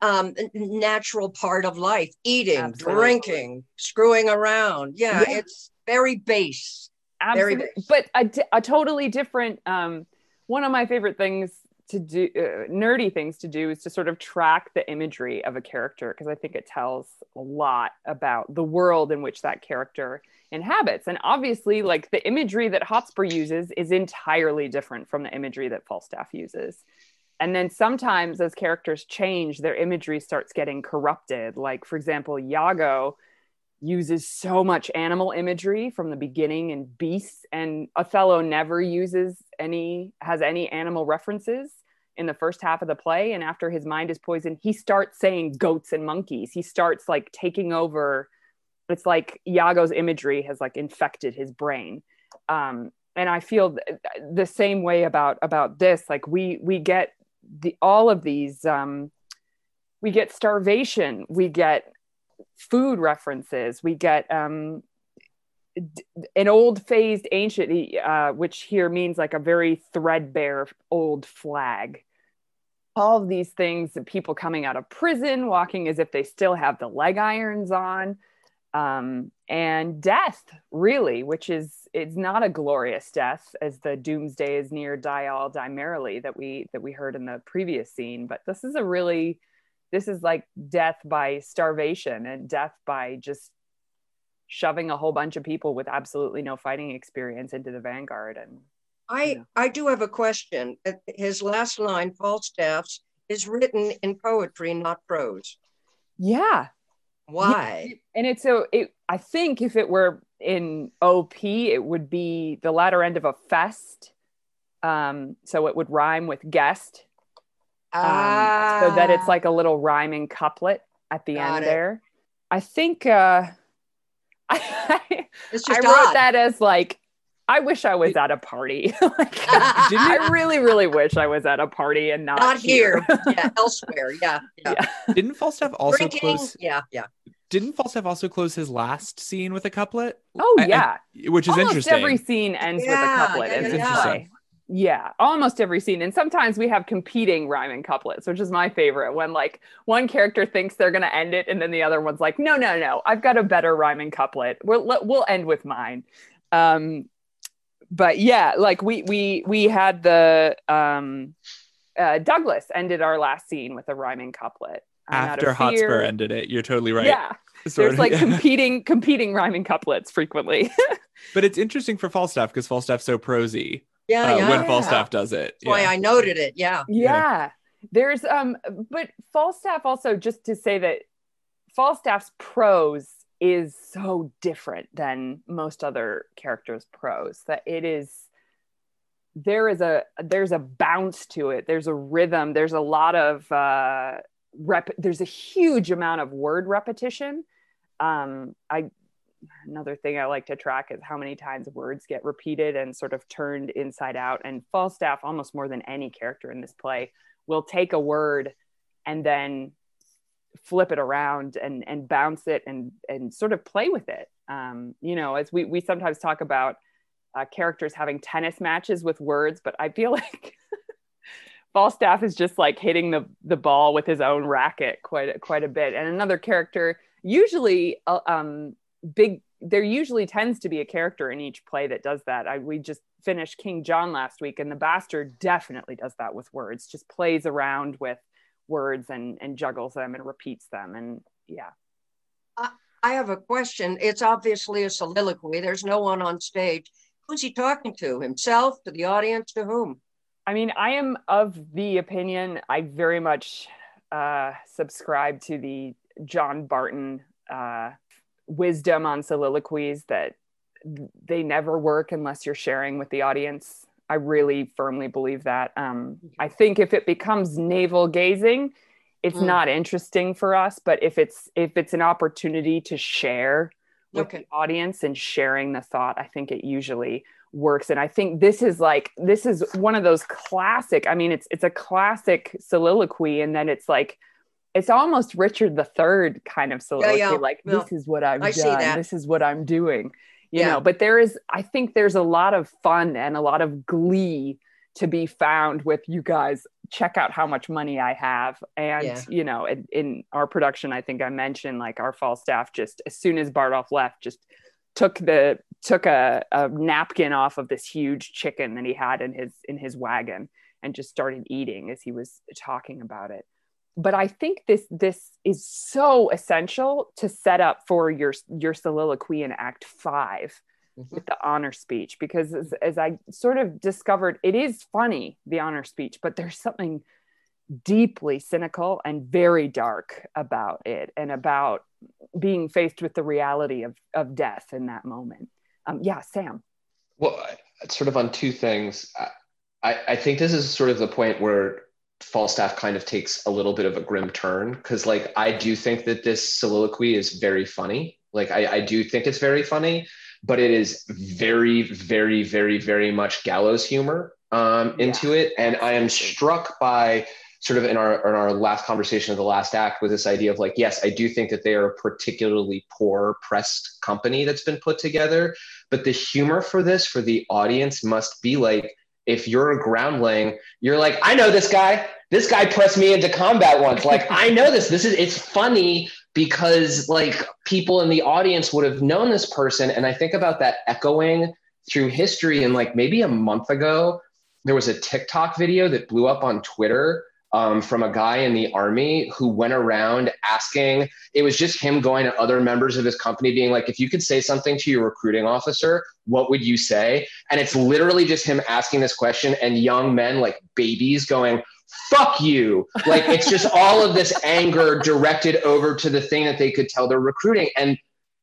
um, natural part of life: eating, Absolutely. drinking, screwing around. Yeah, Yeah. it's very base. Very base. But a, a totally different. Um, one of my favorite things to do, uh, nerdy things to do, is to sort of track the imagery of a character because I think it tells a lot about the world in which that character inhabits. And obviously, like the imagery that Hotspur uses is entirely different from the imagery that Falstaff uses. And then sometimes as characters change, their imagery starts getting corrupted. Like, for example, Iago uses so much animal imagery from the beginning and beasts and othello never uses any has any animal references in the first half of the play and after his mind is poisoned he starts saying goats and monkeys he starts like taking over it's like iago's imagery has like infected his brain um and i feel th- the same way about about this like we we get the all of these um we get starvation we get food references. We get um, d- an old phased ancient, uh, which here means like a very threadbare old flag. All of these things, people coming out of prison, walking as if they still have the leg irons on. Um, and death, really, which is it's not a glorious death as the doomsday is near, die all, die merrily that we that we heard in the previous scene. But this is a really this is like death by starvation and death by just shoving a whole bunch of people with absolutely no fighting experience into the vanguard and I. I do have a question. Uh, His last line, Falstaff's, is written in poetry, not prose. yeah Why? and it's so it i think if it were in op it would be the latter end of a fest um so it would rhyme with guest um, so that it's Ah, like a little rhyming couplet at the Got end it. there i think uh (laughs) i, I wrote odd. that as like i wish i was at a party (laughs) like, (laughs) i really really wish i was at a party and not, not here. (laughs) yeah, elsewhere. Yeah, yeah. Yeah. Didn't Falstaff also Drinking. close? Yeah, yeah. Didn't Falstaff also close his last scene with a couplet? oh I- I- yeah which is almost interesting. every scene ends with a couplet yeah, in yeah, this yeah. Yeah, almost every scene. And sometimes we have competing rhyming couplets, which is my favorite when like one character thinks they're going to end it and then the other one's like, "No, no, no. I've got a better rhyming couplet. We'll we'll end with mine." Um but yeah, like we we we had the um uh Douglas ended our last scene with a rhyming couplet. I'm After Hotspur fear. ended it, you're totally right. Yeah. Sort There's of, like yeah. competing competing rhyming couplets frequently. (laughs) but it's interesting for Falstaff because Falstaff's so prosy Yeah, uh, yeah. when yeah. Falstaff does it. That's why I noted it. Yeah. yeah there's um but falstaff also just to say that falstaff's prose is so different than most other characters prose that it is there is a there's a bounce to it. There's a rhythm. There's a lot of uh rep there's a huge amount of word repetition. Um i another thing i like to track is how many times words get repeated and sort of turned inside out. And falstaff almost more than any character in this play will take a word and then flip it around and and bounce it and and sort of play with it. Um you know as we we sometimes talk about uh, characters having tennis matches with words but i feel (laughs) like falstaff is just like hitting the the ball with his own racket quite quite a bit. And another character usually uh, um big there usually tends to be a character in each play that does that. I, we just finished king john last week and the bastard definitely does that with words just plays around with words and and juggles them and repeats them and yeah I have a question. It's obviously a soliloquy. There's no one on stage. Who's he talking to? Himself? To the audience? To whom? I mean, I am of the opinion, I very much uh, subscribe to the John Barton uh, wisdom on soliloquies that they never work unless you're sharing with the audience. I really firmly believe that. Um, I think if it becomes navel gazing, it's Mm. not interesting for us. But if it's if it's an opportunity to share with Okay. the audience and sharing the thought, I think it usually works. And I think this is like this is one of those classic. I mean, it's it's a classic soliloquy, and then it's like it's almost Richard the Third kind of soliloquy. yeah. Like Yeah. this is what I'm I done. This is what I'm doing. You Yeah. know, but there is I think there's a lot of fun and a lot of glee to be found with you guys check out how much money I have. And, Yeah. you know, in, in our production, I think I mentioned like our Falstaff just as soon as Bardolph left, just took the took a, a napkin off of this huge chicken that he had in his in his wagon and just started eating as he was talking about it. But I think this this is so essential to set up for your your soliloquy in Act Five Mhm. with the honor speech because as, as I sort of discovered, it is funny the honor speech, but there's something deeply cynical and very dark about it and about being faced with the reality of, of death in that moment. Um, yeah, Sam. Well, I- sort of on two things. I, I, I think this is sort of the point where Falstaff kind of takes a little bit of a grim turn because, like, I do think that this soliloquy is very funny. Like, I, I do think it's very funny, but it is very, very, very, very much gallows humor um, into it. And I am struck by sort of in our in our last conversation of the last act with this idea of like, yes, I do think that they are a particularly poor pressed company that's been put together but the humor for this for the audience must be like if you're a groundling you're like i know this guy this guy pressed me into combat once like (laughs) i know this this is it's funny because like people in the audience would have known this person. And I think about that echoing through history. And like maybe a month ago, there was a TikTok video that blew up on Twitter um, from a guy in the army who went around asking, it was just him going to other members of his company, being like, if you could say something to your recruiting officer, what would you say? And it's literally just him asking this question, and young men, like babies, going, fuck you. Like it's just (laughs) all of this anger directed over to the thing that they could tell they're recruiting. And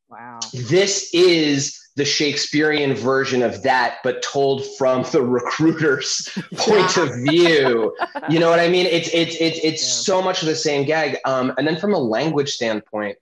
Wow. this is the Shakespearean version of that, but told from the recruiter's (laughs) point of view. You know what I mean? It's it's it's it's Yeah. so much of the same gag. Um, and then from a language standpoint,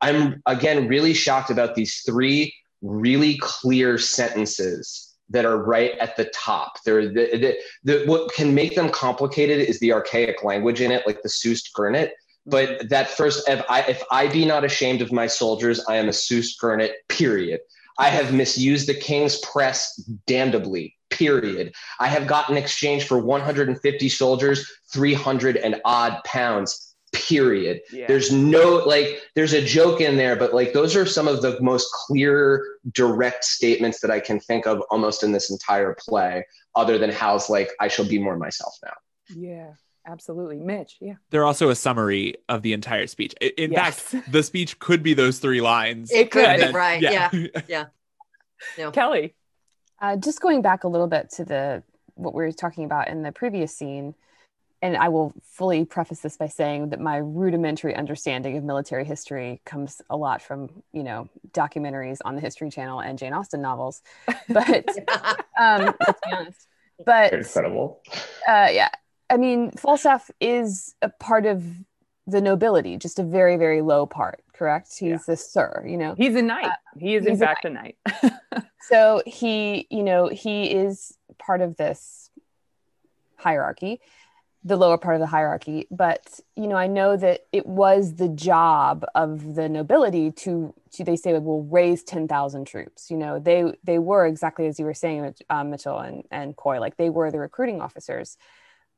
I'm again really shocked about these three really clear sentences that are right at the top. They're the, the, the what can make them complicated is the archaic language in it, like the Soused Gurnet. But that first, if I if I be not ashamed of my soldiers, I am a Soused Gurnet. Period. I have misused the king's press damnably. Period. I have gotten exchange for 150 soldiers, 300 and odd pounds. Period. Yeah. There's no like there's a joke in there, but like those are some of the most clear, direct statements that I can think of almost in this entire play, other than Hal's like, I shall be more myself now. yeah. Absolutely. Mitch. Yeah. They're also a summary of the entire speech. In Yes. fact, the speech could be those three lines. It could be, then- right, yeah. Yeah. (laughs) Kelly. Uh, just going back a little bit to the what we were talking about in the previous scene, and I will fully preface this by saying that my rudimentary understanding of military history comes a lot from you know documentaries on the History Channel and Jane Austen novels, but (laughs) um, let's be honest. But Incredible. uh, yeah, I mean, Falstaff is a part of the nobility, just a very very low part. Correct? He's a sir. You know, He's a knight. he is in he's a fact a knight. (laughs) so he you know he is part of this hierarchy the lower part of the hierarchy but you know i know that it was the job of the nobility to to they say it will raise 10,000 troops you know they they were exactly as you were saying um, mitchell and and coy like they were the recruiting officers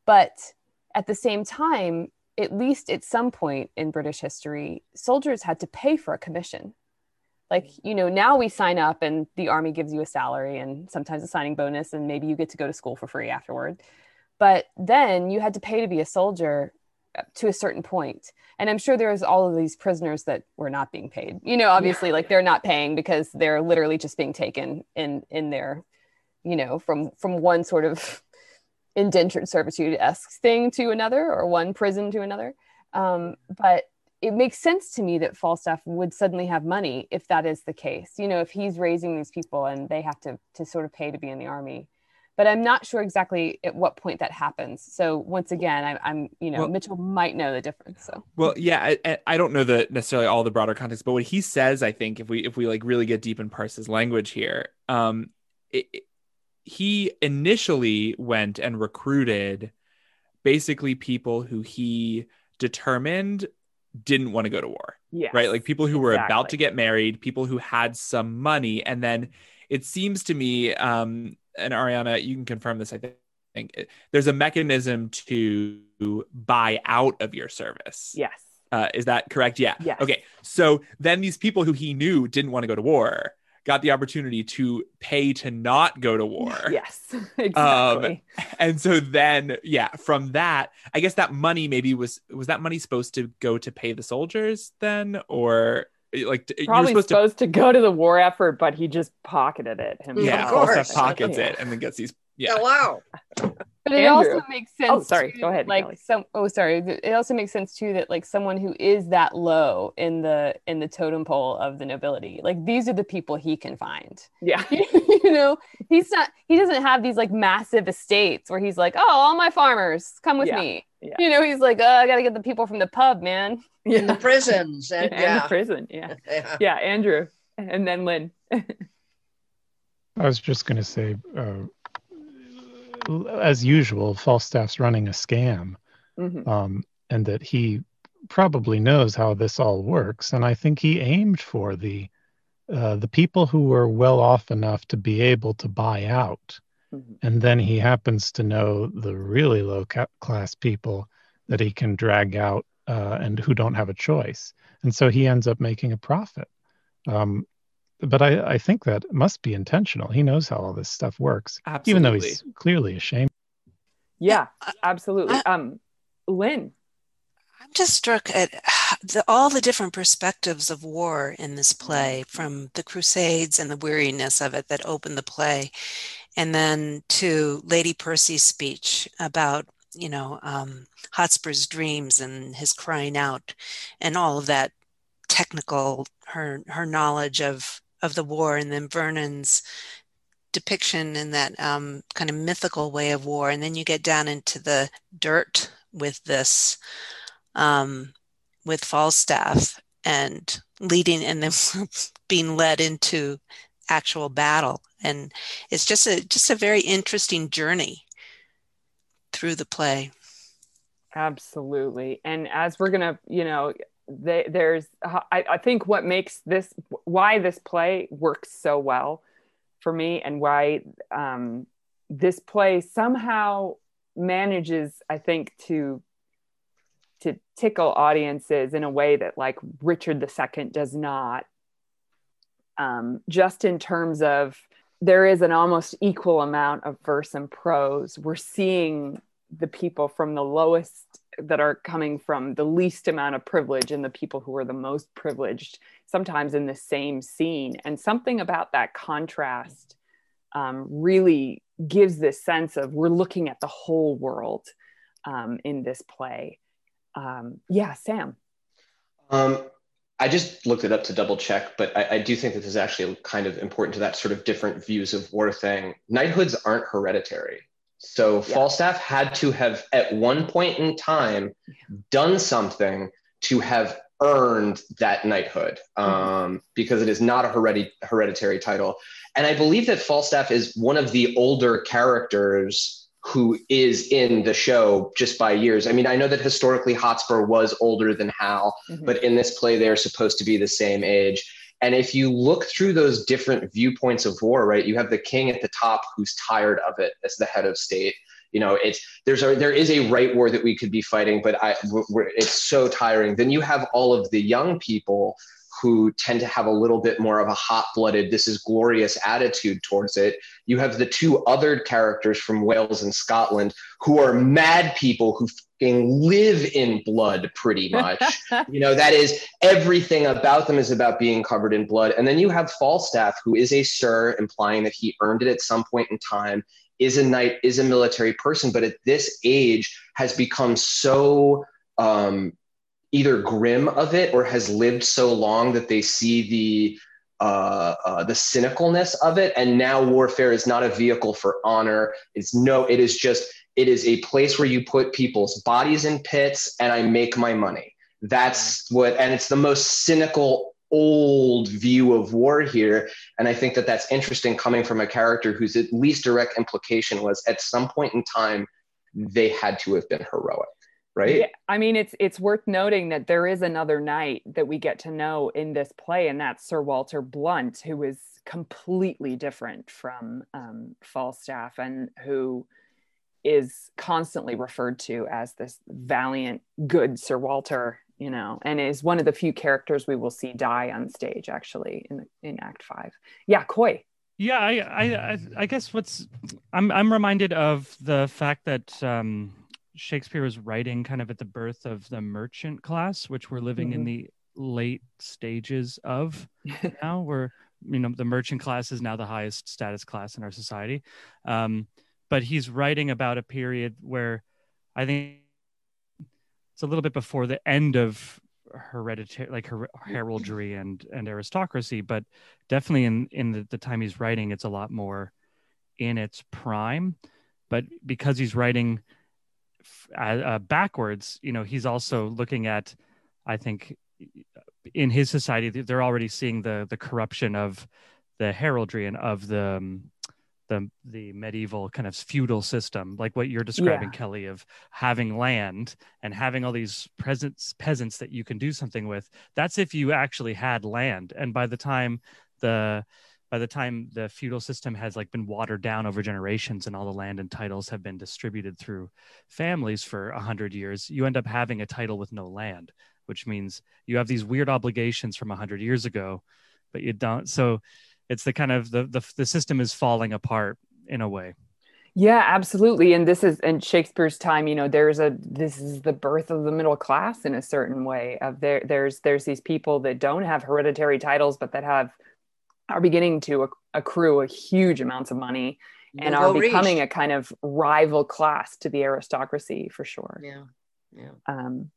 but at the same time at least at some point in british history soldiers had to pay for a commission. Like you know now we sign up and the army gives you a salary and sometimes a signing bonus and maybe you get to go to school for free afterward. But then you had to pay to be a soldier to a certain point. And i'm sure there's all of these prisoners that were not being paid. You know obviously like they're not paying because they're literally just being taken in in their you know from from one sort of indentured servitude-esque thing to another or one prison to another um, but it makes sense to me that Falstaff would suddenly have money if that is the case. You know, if he's raising these people and they have to to sort of pay to be in the army. But I'm not sure exactly at what point that happens. So once again, I, I'm you know Well- Mitchell might know the difference. So Well, yeah, I- I, don't know the necessarily all the broader context, but what he says, I think, if we if we like really get deep and parse his language here, um, it- he initially went and recruited basically people who he determined didn't want to go to war, Yes. right? Like people who were about to get married, people who had some money, and then it seems to me, um, and Ariana, you can confirm this, I think. There's a mechanism to buy out of your service. Yes. Uh, is that correct? Yeah. Yes. Okay. So then these people who he knew didn't want to go to war got the opportunity to pay to not go to war. (laughs) Yes. (laughs) Um, exactly. And so then, yeah, from that, I guess that money maybe was was that money supposed to go to pay the soldiers then, or like Probably supposed supposed, to to, go to the war effort, but he just pocketed it himself. yeah, Of Falstaff (laughs) pockets Yeah. it and then gets these yeah. Hello. But it Andrew. also makes sense. Oh, sorry. too, Go ahead, Like Kelly. some. Oh, sorry. It also makes sense too that like someone who is that low in the in the totem pole of the nobility, like these are the people he can find. Yeah. (laughs) you know, he's not. He doesn't have these like massive estates where he's like, oh, all my farmers come with Yeah, me. yeah. You know, he's like, oh, I got to get the people from the pub, man. In the prisons. (laughs) And, And yeah. the prison. Yeah. (laughs) yeah. Yeah. Andrew. And then Lynn. I was just going to say, uh, as usual, Falstaff's running a scam, Mhm. um, and that he probably knows how this all works. And I think he aimed for the uh, the people who were well off enough to be able to buy out, Mhm. and then he happens to know the really low ca- class people that he can drag out uh, and who don't have a choice. And so he ends up making a profit. Um, but I, I think that must be intentional. He knows how all this stuff works, Absolutely. even though he's clearly ashamed. Yeah, absolutely. Um, Lynn. I'm just struck at (sighs) the, all the different perspectives of war in this play, from the Crusades and the weariness of it that opened the play, and then to Lady Percy's speech about you know um, Hotspur's dreams and his crying out, and all of that technical her her knowledge of of the war, and then Vernon's depiction in that um, kind of mythical way of war, and then you get down into the dirt with this um, with Falstaff and leading and then (laughs) being led into actual battle. And it's just a just a very interesting journey through the play. Absolutely. And as we're gonna you know they, there's I, I think what makes this why this play works so well for me and why um, this play somehow manages i think to to tickle audiences in a way that like Richard II does not. Um, just in terms of there is an almost equal amount of verse and prose. We're seeing the people from the lowest that are coming from the least amount of privilege and the people who are the most privileged sometimes in the same scene. And something about that contrast um, really gives this sense of we're looking at the whole world um, in this play um, yeah, Sam. Um, I just looked it up to double check, but I, I, do think that this is actually kind of important to that sort of different views of war thing. Knighthoods aren't hereditary. So yeah. Falstaff had to have, at one point in time, done something to have earned that knighthood mm-hmm. um, because it is not a heredit- hereditary title. And I believe that Falstaff is one of the older characters who is in the show just by years. I mean, I know that historically Hotspur was older than Hal, mm-hmm. but in this play, they're supposed to be the same age. And if you look through those different viewpoints of war, right, you have the king at the top who's tired of it as the head of state. You know, it's there's a there is a right war that we could be fighting, but I it's so tiring. Then you have all of the young people who tend to have a little bit more of a hot blooded, this is glorious attitude towards it. You have the two other characters from Wales and Scotland who are mad people who live in blood pretty (laughs) much. you know, that is everything about them is about being covered in blood. And then you have Falstaff, who is a sir, implying that he earned it at some point in time, is a knight, is a military person, but at this age has become so um, either grim of it or has lived so long that they see the uh, uh, the cynicalness of it. And now warfare is not a vehicle for honor. It's no, it is just it is a place where you put people's bodies in pits and I make my money. That's what, and it's the most cynical old view of war here and i think that that's interesting coming from a character whose at least direct implication was at some point in time they had to have been heroic right? Yeah, i mean it's it's worth noting that there is another knight that we get to know in this play and that's sir walter blunt who is completely different from um, falstaff and who is constantly referred to as this valiant good sir walter you know and is one of the few characters we will see die on stage actually in in act five. Yeah coy. Yeah i i i guess what's i'm i'm reminded of the fact that um Shakespeare was writing kind of at the birth of the merchant class, which we're living mm-hmm. in the late stages of (laughs) now. Where you know the merchant class is now the highest status class in our society, um, but he's writing about a period where I think it's a little bit before the end of hereditary like her- heraldry and and aristocracy but definitely in in the, the time he's writing it's a lot more in its prime but because he's writing uh, backwards, you know, he's also looking at, I think, in his society, they're already seeing the the corruption of the heraldry and of the um, the the medieval kind of feudal system, like what you're describing, yeah. Kelly, of having land and having all these peasants peasants that you can do something with. That's if you actually had land, and by the time the by the time the feudal system has like been watered down over generations and all the land and titles have been distributed through families for a hundred years, you end up having a title with no land, which means you have these weird obligations from a hundred years ago, but you don't. So it's the kind of the, the the system is falling apart in a way. Yeah, absolutely. And this is in Shakespeare's time, you know, there's a this is the birth of the middle class in a certain way. Of there there's there's these people that don't have hereditary titles but that have are beginning to acc- accrue a huge amounts of money and are becoming a kind of rival class to the aristocracy for sure. Yeah. Yeah. Um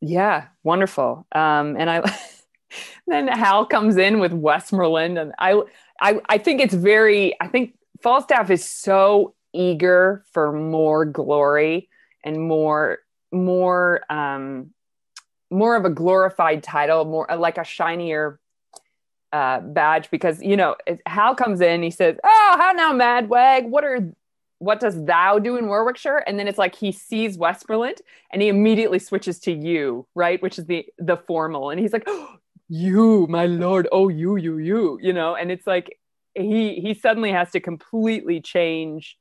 yeah, wonderful. Um and I (laughs) then Hal comes in with Westmoreland and I I I think it's very I think Falstaff is so eager for more glory and more more um more of a glorified title more like a shinier uh badge because you know hal comes in he says oh how now mad wag what are what does thou do in warwickshire? And then it's like he sees westmoreland and he immediately switches to you right? Which is the the formal. And he's like oh, you my lord. Oh you you you you know? And it's like he he suddenly has to completely change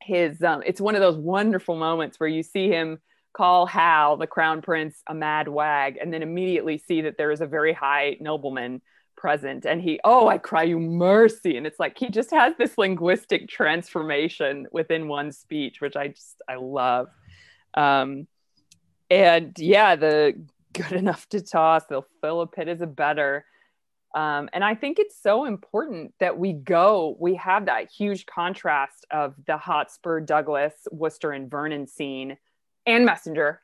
his um it's one of those wonderful moments where you see him call hal the crown prince a mad wag and then immediately see that there is a very high nobleman present and he oh i cry you mercy. And it's like he just has this linguistic transformation within one speech which i just i love. Um and yeah the good (laughs) enough to toss they'll fill as a better. Um, and I think it's so important that we go, we have that huge contrast of the Hotspur, Douglas, Worcester, and Vernon scene and Messenger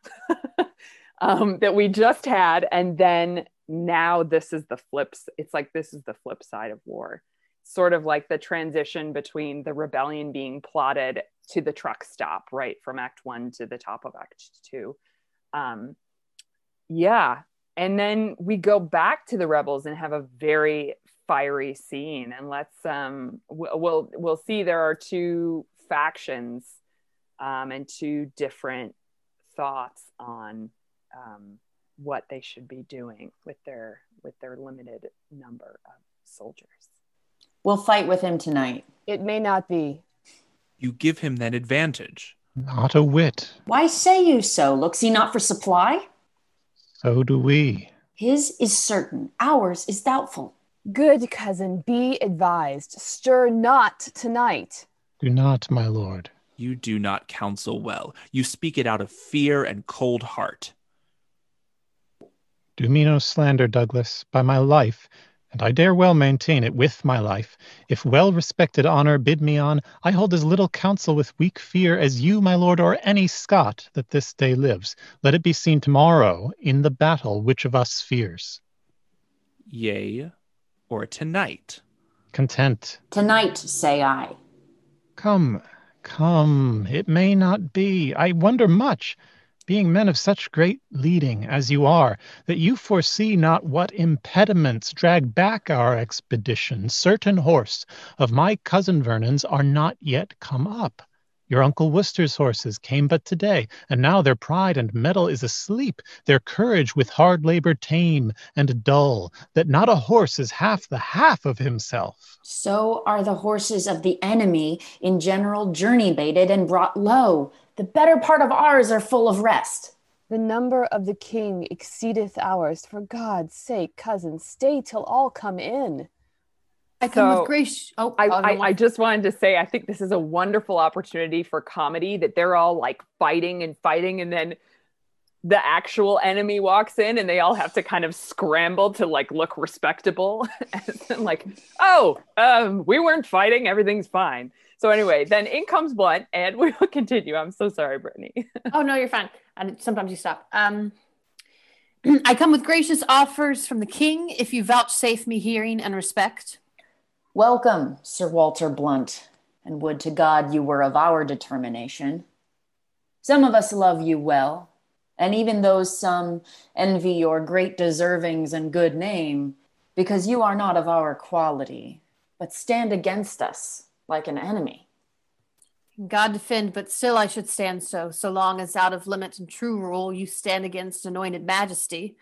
(laughs) um, that we just had. And then now this is the flips. It's like this is the flip side of war. Sort of like the transition between the rebellion being plotted to the truck stop, right? From Act One to the top of Act Two. Um, yeah, and then we go back to the rebels and have a very fiery scene and let's um we'll we'll see there are two factions um and two different thoughts on um what they should be doing with their with their limited number of soldiers We'll fight with him tonight. It may not be. You give him that advantage. Not a whit. Why say you so? Looks he not for supply? So do we. His is certain, ours is doubtful. Good cousin, be advised. Stir not tonight. Do not, my lord. You do not counsel well. You speak it out of fear and cold heart. Do me no slander, Douglas, by my life, and I dare well maintain it with my life. If well respected honor bid me on, I hold as little counsel with weak fear as you, my lord, or any Scot that this day lives. Let it be seen tomorrow in the battle which of us fears. Yea, or tonight. Content. Tonight, say I. Come, come, it may not be. I wonder much, being men of such great leading as you are, that you foresee not what impediments drag back our expedition. Certain horse of my cousin Vernon's are not yet come up. Your uncle Worcester's horses came but today, and now their pride and mettle is asleep, their courage with hard labor tame and dull, that not a horse is half the half of himself. So are the horses of the enemy in general journey baited and brought low. The better part of ours are full of rest. The number of the king exceedeth ours. For God's sake, cousin, stay till all come in. I come So, with grace. Oh, I, oh, I, I just wanted to say, I think this is a wonderful opportunity for comedy that they're all like fighting and fighting, and then the actual enemy walks in, and they all have to kind of scramble to like look respectable, (laughs) and then like, oh, um, we weren't fighting, everything's fine. So anyway, then in comes Blunt, and we will (laughs) continue. I'm so sorry, Brittany. (laughs) oh no, you're fine. And sometimes you stop. Um, (clears throat) I come with gracious offers from the king. If you vouchsafe me hearing and respect, Welcome, Sir Walter Blunt, and would to God you were of our determination. Some of us love you well, and even those some envy your great deservings and good name, because you are not of our quality, but stand against us like an enemy. God defend, but still I should stand so, so long as out of limit and true rule you stand against anointed majesty.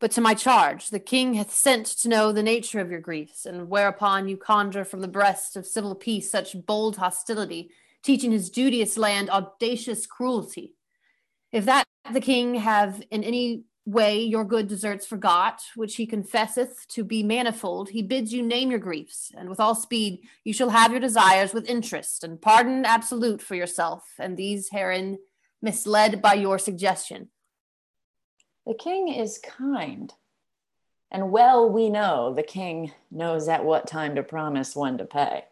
But to my charge, the king hath sent to know the nature of your griefs, and whereupon you conjure from the breast of civil peace such bold hostility, teaching his duteous land audacious cruelty. If that the king have in any way your good deserts forgot, which he confesseth to be manifold, he bids you name your griefs, and with all speed you shall have your desires with interest, and pardon absolute for yourself, and these herein misled by your suggestion. The king is kind. And well we know the king knows at what time to promise when to pay.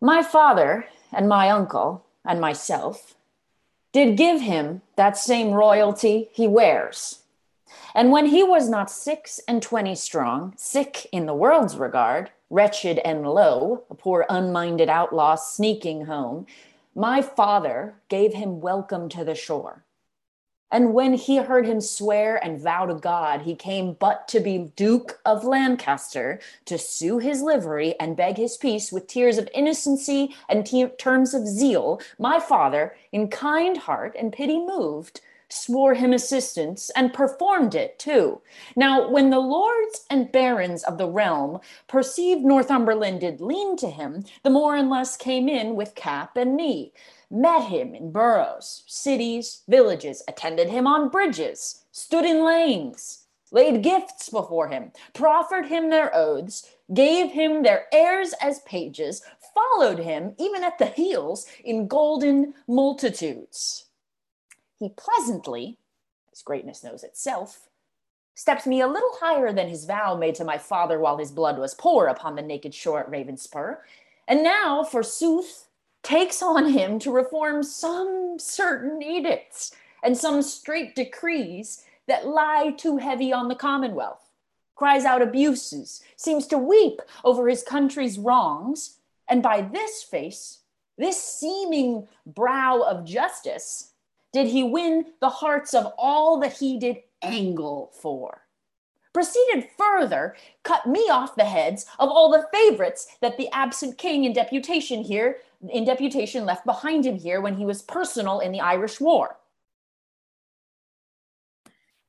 My father and my uncle and myself did give him that same royalty he wears. And when he was not six and twenty strong, sick in the world's regard, wretched and low, a poor unminded outlaw sneaking home, my father gave him welcome to the shore. And when he heard him swear and vow to God, he came but to be Duke of Lancaster, to sue his livery and beg his peace with tears of innocency and te- terms of zeal. My father, in kind heart and pity moved, swore him assistance and performed it too. Now, when the lords and barons of the realm perceived Northumberland did lean to him, the more and less came in with cap and knee met him in boroughs, cities, villages, attended him on bridges, stood in lanes, laid gifts before him, proffered him their oaths, gave him their heirs as pages, followed him even at the heels in golden multitudes. He pleasantly, his greatness knows itself, stepped me a little higher than his vow made to my father while his blood was poor upon the naked shore at Ravenspur. And now, forsooth, takes on him to reform some certain edicts and some straight decrees that lie too heavy on the Commonwealth, cries out abuses, seems to weep over his country's wrongs, and by this face, this seeming brow of justice, did he win the hearts of all that he did angle for proceeded further, cut me off the heads of all the favorites that the absent king in deputation here, in deputation left behind him here when he was personal in the Irish War.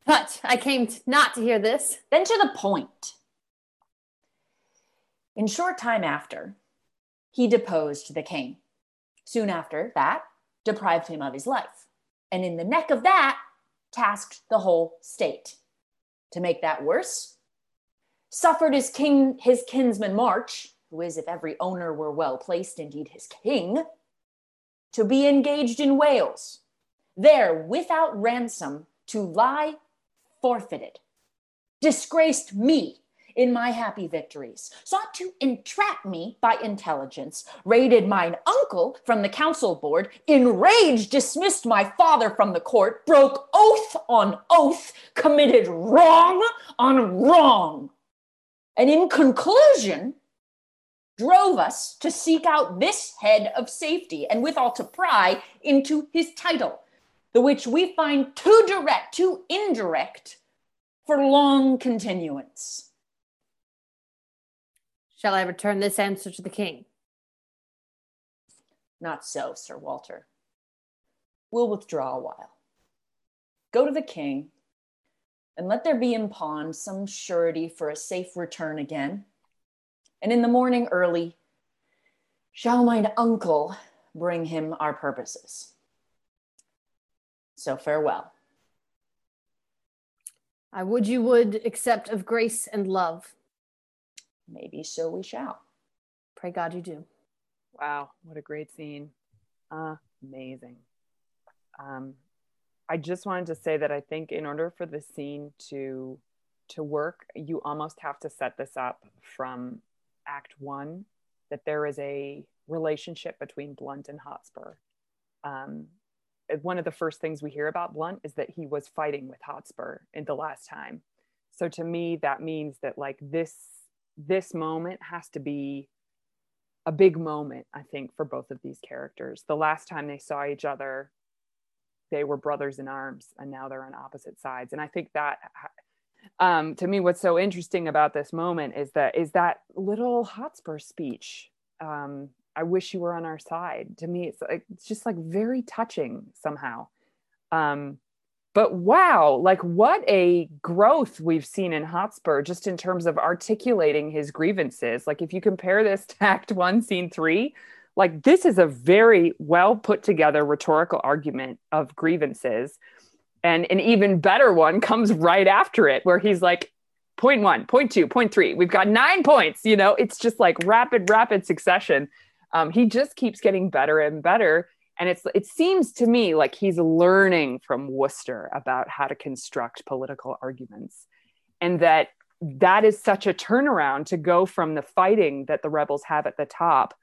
But I came to, not to hear this. Then to the point. In short time after, he deposed the king. Soon after that, deprived him of his life. And in the neck of that, tasked the whole state. To make that worse, suffered his king his kinsman March, who is, if every owner were well placed, indeed his king, to be engaged in Wales, there without ransom to lie forfeited, disgraced me in my happy victories, sought to entrap me by intelligence, raided mine uncle from the council board, enraged dismissed my father from the court, broke oath on oath, committed wrong on wrong, and in conclusion, drove us to seek out this head of safety and withal to pry into his title, the which we find too direct, too indirect for long continuance. Shall I return this answer to the king? Not so, Sir Walter. We'll withdraw a while. Go to the king, and let there be in pawn some surety for a safe return again. And in the morning early, shall mine uncle bring him our purposes. So farewell. I would you would accept of grace and love maybe so we shall. Pray God you do. Wow, what a great scene. Amazing. Um, I just wanted to say that I think in order for the scene to to work, you almost have to set this up from act one that there is a relationship between Blunt and Hotspur. Um, one of the first things we hear about Blunt is that he was fighting with Hotspur in the last time. So to me, that means that like this this moment has to be a big moment, I think, for both of these characters. The last time they saw each other, they were brothers in arms, and now they're on opposite sides. And I think that, um, to me, what's so interesting about this moment is that is that little Hotspur speech. Um, I wish you were on our side. To me, it's like it's just like very touching somehow. Um, but wow, like what a growth we've seen in Hotspur just in terms of articulating his grievances. Like if you compare this to (laughs) Act One, Scene Three, like this is a very well put together rhetorical argument of grievances. And an even better one (laughs) comes right after it, where he's like, point one, point two, point three. We've got nine points. You know, it's just like rapid, rapid succession. Um, he just keeps getting better and better. And it's it seems to me like he's learning from Worcester about how to construct political arguments. And that that is such a turnaround to go from the fighting that the rebels have at the top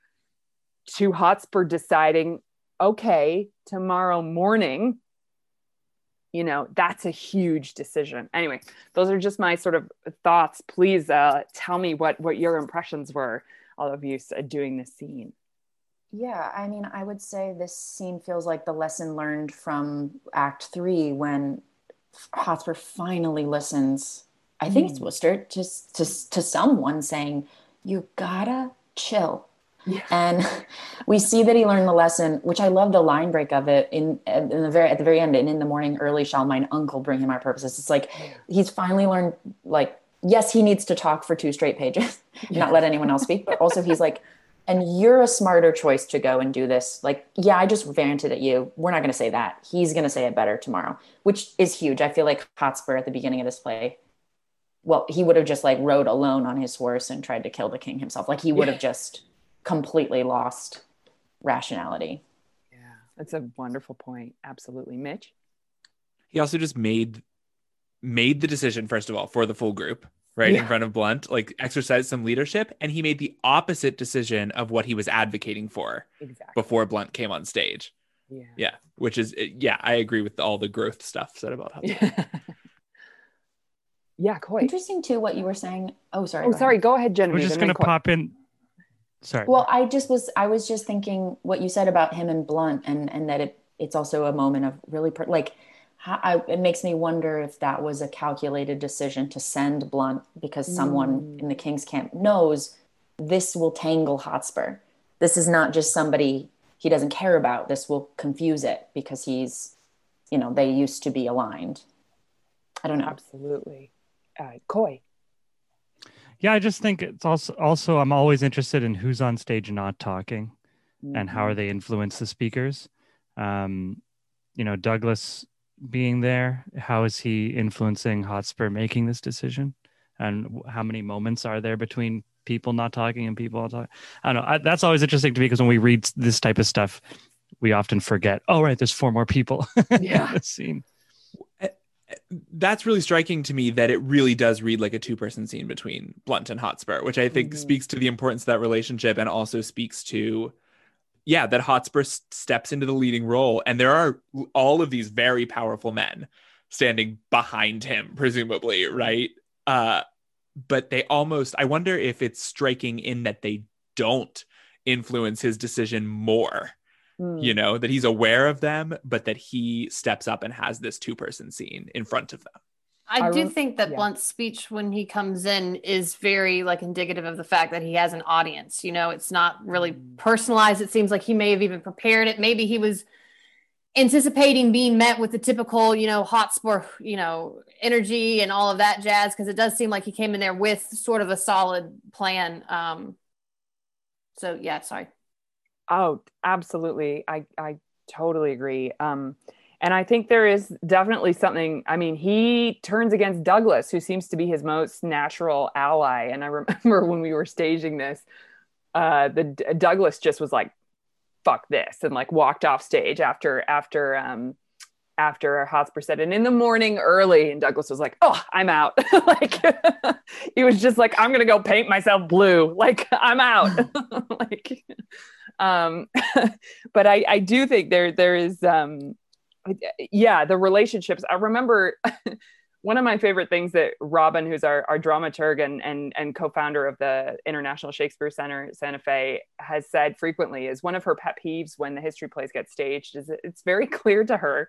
to Hotspur deciding, okay, tomorrow morning, you know, that's a huge decision. Anyway, those are just my sort of thoughts. Please uh, tell me what what your impressions were, all of you uh, doing this scene. Yeah, I mean, I would say this scene feels like the lesson learned from Act Three when Hotspur finally listens. I think mm. it's Worcester to, to to someone saying, "You gotta chill." Yeah. And (laughs) we see that he learned the lesson, which I love the line break of it in, in the very at the very end. And in the morning early shall mine uncle bring him our purposes. It's like he's finally learned. Like yes, he needs to talk for two straight pages, (laughs) yeah. not let anyone else speak. But also he's like, and you're a smarter choice to go and do this. Like yeah, I just ranted at you. We're not going to say that. He's going to say it better tomorrow, which is huge. I feel like Hotspur at the beginning of this play well, he would have just like rode alone on his horse and tried to kill the king himself. Like he would have just completely lost rationality. Yeah, that's a wonderful point. Absolutely, Mitch. He also just made made the decision first of all for the full group right yeah. in front of blunt like exercise some leadership and he made the opposite decision of what he was advocating for exactly. before blunt came on stage yeah yeah which is yeah i agree with all the growth stuff said about (laughs) yeah. yeah quite interesting too what you were saying oh sorry oh go sorry ahead. go ahead Genevieve. we're just going to pop in Sorry. Well, I just was I was just thinking what you said about him and Blunt, and and that it it's also a moment of really per, like. How, I, it makes me wonder if that was a calculated decision to send Blunt because someone mm. in the King's camp knows this will tangle Hotspur. This is not just somebody he doesn't care about. This will confuse it because he's, you know, they used to be aligned. I don't know. Absolutely. Uh, Coy. Yeah, I just think it's also also I'm always interested in who's on stage not talking, mm-hmm. and how are mm-hmm. they influence the speakers. Um, you know, Douglas being there, how is he influencing Hotspur making this decision, and how many moments are there between people not talking and people talking? I don't know. I, that's always interesting to me because when we read this type of stuff, we often forget. Oh, right, there's four more people (laughs) yeah. in scene that's really striking to me that it really does read like a two person scene between Blunt and Hotspur, which I think mm-hmm. speaks to the importance of that relationship and also speaks to, yeah, that Hotspur s- steps into the leading role. And there are all of these very powerful men standing behind him, presumably, right? Uh, but they almost, I wonder if it's striking in that they don't influence his decision more mm. you know, that he's aware of them, but that he steps up and has this two person scene in front of them. I, I do think that yeah. Blunt's speech when he comes in is very like indicative of the fact that he has an audience. You know, it's not really mm. personalized. It seems like he may have even prepared it. Maybe he was anticipating being met with the typical, you know, Hotspur, you know, energy and all of that jazz because it does seem like he came in there with sort of a solid plan. Um, so yeah, sorry. Oh, absolutely. I, I totally agree. Um, and I think there is definitely something. I mean, he turns against Douglas, who seems to be his most natural ally. And I (laughs) remember when we were staging this, uh, the Douglas just was like, "Fuck this," and like walked off stage after after um, after Hotspur said, and in the morning early, and Douglas was like, "Oh, I'm out." (laughs) like (laughs) he was just like, "I'm gonna go paint myself blue." Like I'm out. like um, but I, I do think there there is um, yeah the relationships. I remember (laughs) one of my favorite things that Robin, who's our, our dramaturg and, and and co-founder of the International Shakespeare Center Santa Fe, has said frequently is one of her pet peeves when the history plays get staged is it's very (laughs) clear to her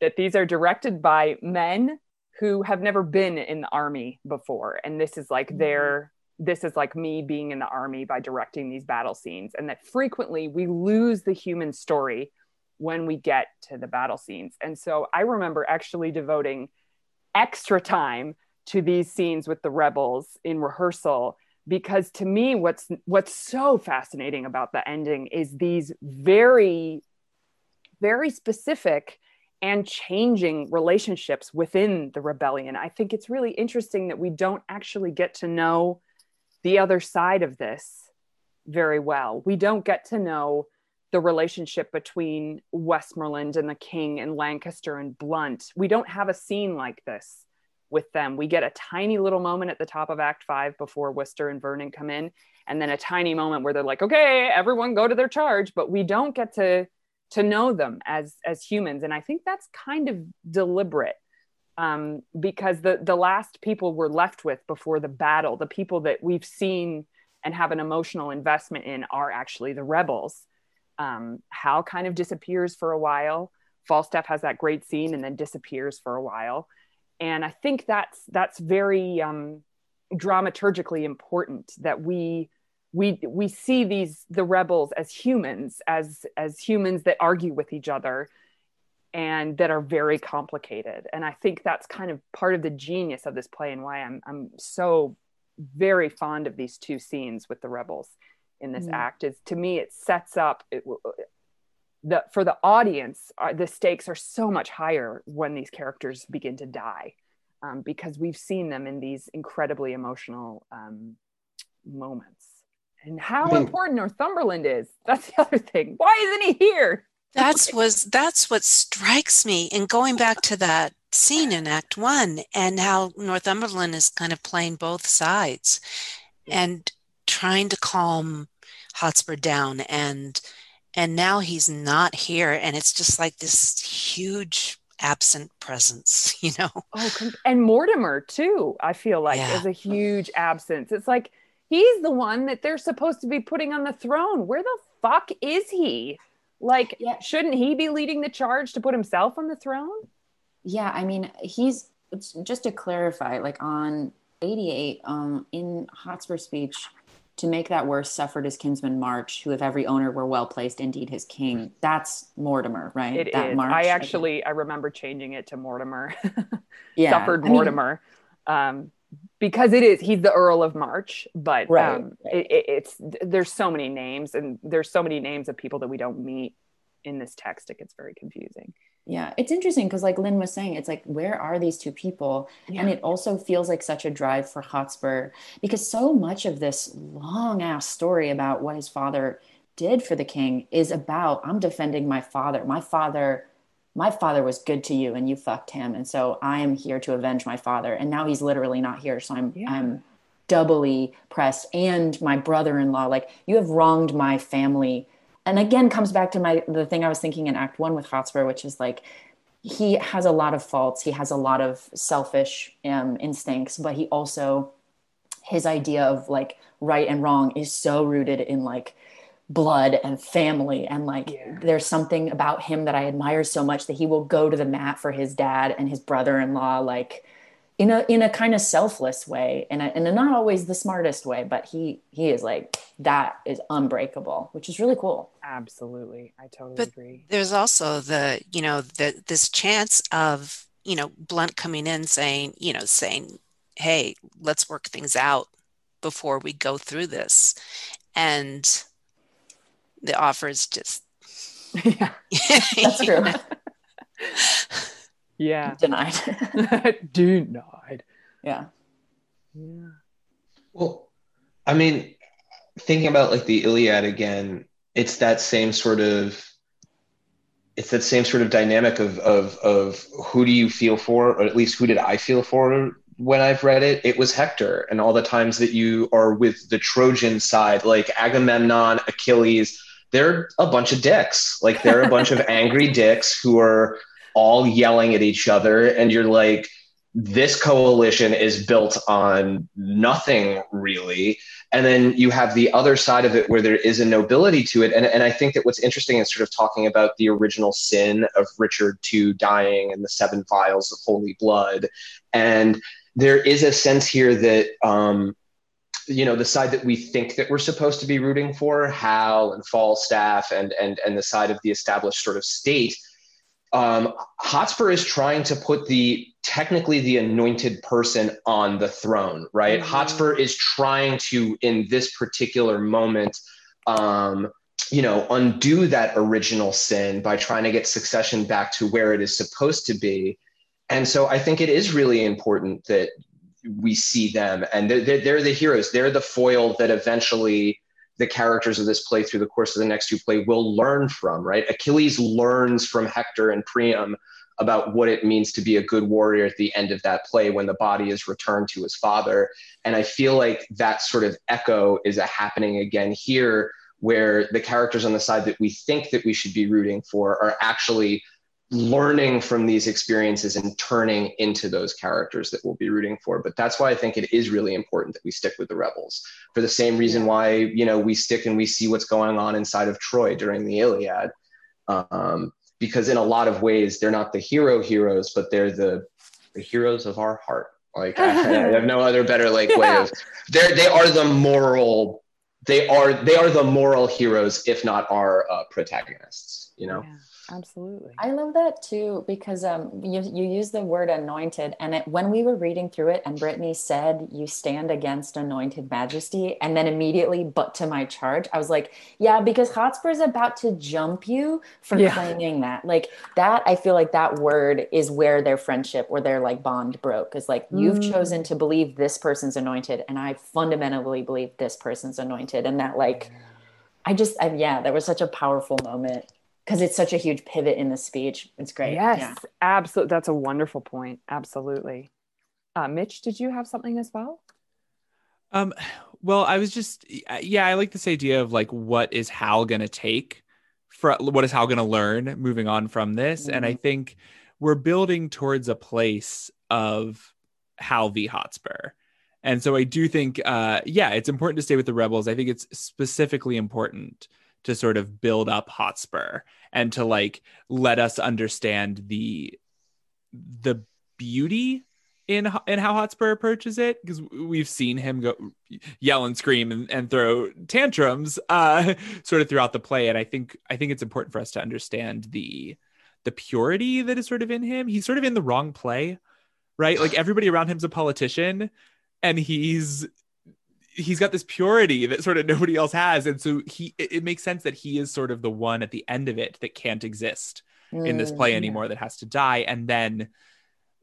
that these are directed by men who have never been in the army before and this is like mm-hmm. their this is like me being in the army by directing these battle scenes and that frequently we lose the human story when we get to the battle scenes. And so I remember actually devoting extra time to these scenes with the rebels in rehearsal because to me what's what's so fascinating about the ending is these very very specific and changing relationships within the rebellion. I think it's really interesting that we don't actually get to know the other side of this very well. We don't get to know the relationship between Westmoreland and the king and Lancaster and Blunt. We don't have a scene like this with them. We get a tiny little moment at the top of Act Five before Worcester and Vernon come in, and then a tiny moment where they're like, "Okay, everyone go to their charge," but we don't get to to know them as as humans, and I think that's kind of deliberate um, because the the last people we're left with before the battle, the people that we've seen and have an emotional investment in, are actually the rebels. Um, Hal kind of disappears for a while. Falstaff has that great scene and then disappears for a while. And i think that's that's very um, dramaturgically important that we we we see these the rebels as humans as as humans that argue with each other and that are very complicated. And i think that's kind of part of the genius of this play and why i'm i'm so very fond of these two scenes with the rebels in this mm. act is to me it sets up it, the for the audience uh, the stakes are so much higher when these characters begin to die um, because we've seen them in these incredibly emotional um, moments. And how important northumberland is. (laughs) That's the other thing. Why isn't he here? That's (laughs) was that's what strikes me in going back to that scene in act one and how northumberland is kind of playing both sides. And trying to calm hotspur down and and now he's not here and it's just like this huge absent presence (laughs) you know? Oh and mortimer too i feel like yeah. is a huge absence. It's like he's the one that they're supposed to be putting on the throne. Where the fuck is he? Like yeah. shouldn't he be leading the charge to put himself on the throne? Yeah i mean he's just to clarify like on 88 um in hotspur speech to make that worse suffered his kinsman march who if every owner were well placed indeed his king. That's mortimer right? It that is. march i actually i remember changing it to mortimer. (laughs) Yeah suffered I mortimer mean, um, because it is he's the earl of march but right, um, right. It, it's there's so many names and there's so many names of people that we don't meet in this text it gets very confusing yeah, it's interesting because, like Lynn was saying, it's like, where are these two people? Yeah. And it also feels like such a drive for Hotspur because so much of this long ass story about what his father did for the king is about I'm defending my father. My father, my father was good to you and you fucked him. And so I am here to avenge my father. And now he's literally not here. So I'm, yeah. I'm doubly pressed. And my brother in law, like, you have wronged my family and again comes back to my the thing I was thinking in Act One with Hotspur, which is like he has a lot of faults. He has a lot of selfish um, instincts, but he also his idea of like right and wrong is so rooted in like blood and family and like yeah. there's something about him that I admire so much that he will go to the mat for his dad and his brother-in-law like in a in a kind of selfless way and in a not always the smartest way but he he is like that is unbreakable which is really cool. Absolutely. I totally but agree. there's also the you know the this chance of you know blunt coming in saying you know saying hey let's work things out before we go through this. And the offer is just (laughs) yeah. (laughs) That's true (laughs) yeah. (laughs) Denied. (laughs) Denied. Yeah. Yeah. Well i mean thinking about like the iliad again it's that same sort of it's that same sort of dynamic of of of who do you feel for or at least who did i feel for when i've read it? It was hector and all the times that you are with the trojan side like agamemnon achilles they're a bunch of dicks. Like they're a bunch of (laughs) angry dicks who are all yelling at each other and you're like this coalition is built on nothing really. And then you have the other side of it where there is a nobility to it. And, and i think that what's interesting is sort of talking about the original sin of richard ii dying and the seven vials of holy blood. And there is a sense here that um, you know the side that we think that we're supposed to be rooting for hal and falstaff and and and the side of the established sort of state um, hotspur is trying to put the technically the anointed person on the throne right? Mhm. hotspur is trying to in this particular moment um, you know undo that original sin by trying to get succession back to where it is supposed to be. And so i think it is really important that we see them. And they're, they're, they're the heroes. They're the foil that eventually the characters of this play through the course of the next two play will learn from right? Achilles learns from hector and priam about what it means to be a good warrior at the end of that play when the body is returned to his father. And i feel like that sort of echo is happening again here where the characters on the side that we think that we should be rooting for are actually learning from these experiences and turning into those characters that we'll be rooting for. But that's why i think it is really important that we stick with the rebels for the same reason why you know we stick and we see what's going on inside of troy during the iliad. Um, because in a lot of ways they're not the hero heroes but they're the the heroes of our heart. Like I, I have no other better like (laughs) way of they're they are the moral they are they are the moral heroes if not our uh, protagonists you know? Yeah, absolutely. I love that too because um, you, you use the word anointed, and it, when we were reading through it, and Brittany said, "You stand against anointed majesty," and then immediately, but to my charge, I was like, "Yeah," because Hotspur's about to jump you for Yeah. claiming that. Like that, I feel like that word is where their friendship or their like bond broke. Is like you've Mm. chosen to believe this person's anointed, and I fundamentally believe this person's anointed, and that like. I just, I, yeah, that was such a powerful moment because it's such a huge pivot in the speech. It's great. Yes, Yeah. absolutely. That's a wonderful point. Absolutely. Uh, Mitch, did you have something as well? Um, well, I was just, yeah, I like this idea of like, what is Hal gonna take for what is Hal gonna learn moving on from this? And I think we're building towards a place of Hal v Hotspur. And so I do think, uh, yeah, it's important to stay with the rebels. I think it's specifically important to sort of build up Hotspur and to like let us understand the the beauty in in how Hotspur approaches it. Because we've seen him go yell and scream and, and throw tantrums uh (laughs) sort of throughout the play. And I think I think it's important for us to understand the the purity that is sort of in him. He's sort of in the wrong play right? Like everybody around him's a politician and he's he's got this purity that sort of nobody else has and so he it, it makes sense that he is sort of the one at the end of it that can't exist in this Mm, play yeah. anymore that has to die and then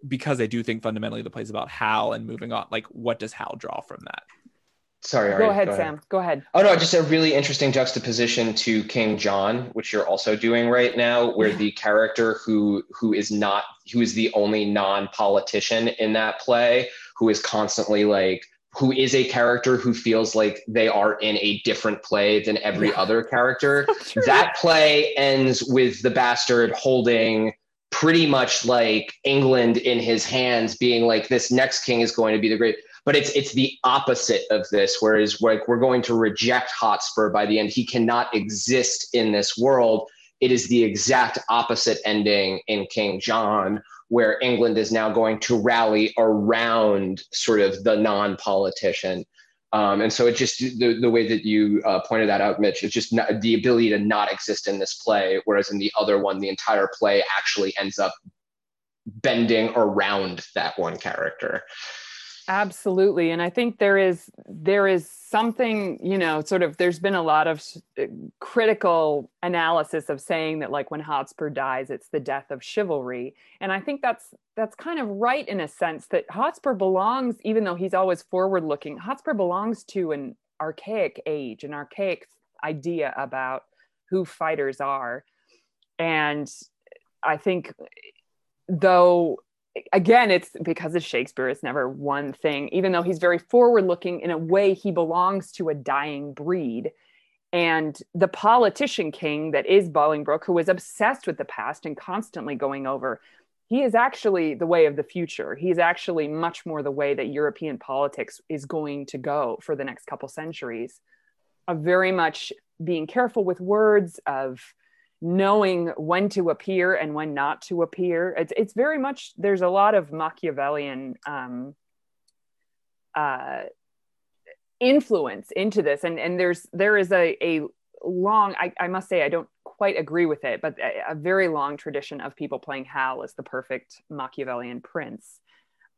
because i do think fundamentally the play's about hal and moving on like what does hal draw from that sorry Go Ari, ahead, Sam. Go ahead. Oh no, just a really interesting juxtaposition to King John, which you're also doing right now, where the character who who is not who is the only non-politician in that play, who is constantly like who is a character who feels like they are in a different play than every Yeah. other character. (laughs) that play ends with the bastard holding pretty much like England in his hands, being like, this next king is going to be the great. But it's it's the opposite of this, whereas like we're going to reject Hotspur by the end. He cannot exist in this world. It is the exact opposite ending in King John, where England is now going to rally around sort of the non-politician. Um, and so it just the, the way that you uh, pointed that out, Mitch, it's just not, the ability to not exist in this play, whereas in the other one, the entire play actually ends up bending around that one character. Absolutely. And I think there is there is something, you know, sort of there's been a lot of uh, critical analysis of saying that like when Hotspur dies it's the death of chivalry. And I think that's that's kind of right in a sense that Hotspur belongs even though he's always forward looking, Hotspur belongs to an archaic age, an archaic idea about who fighters are. And I think though again it's because of shakespeare it's never one thing even though he's very forward looking in a way he belongs to a dying breed. And the politician king that is bolingbroke who is obsessed with the past and constantly going over he is actually the way of the future. He is actually much more the way that european politics is going to go for the next couple centuries. Of very much being careful with words of knowing when to appear and when not to appear. It's it's very much there's a lot of Machiavellian um, uh, influence into this and and there's there is a a long I, I must say i don't quite agree with it but a, a very long tradition of people playing hal as the perfect machiavellian prince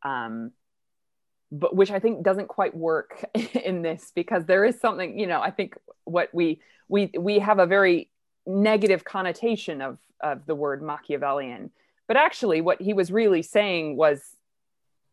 um but which i think doesn't quite work (laughs) in this because there is something you know i think what we we we have a very negative connotation of of the word machiavellian but actually what he was really saying was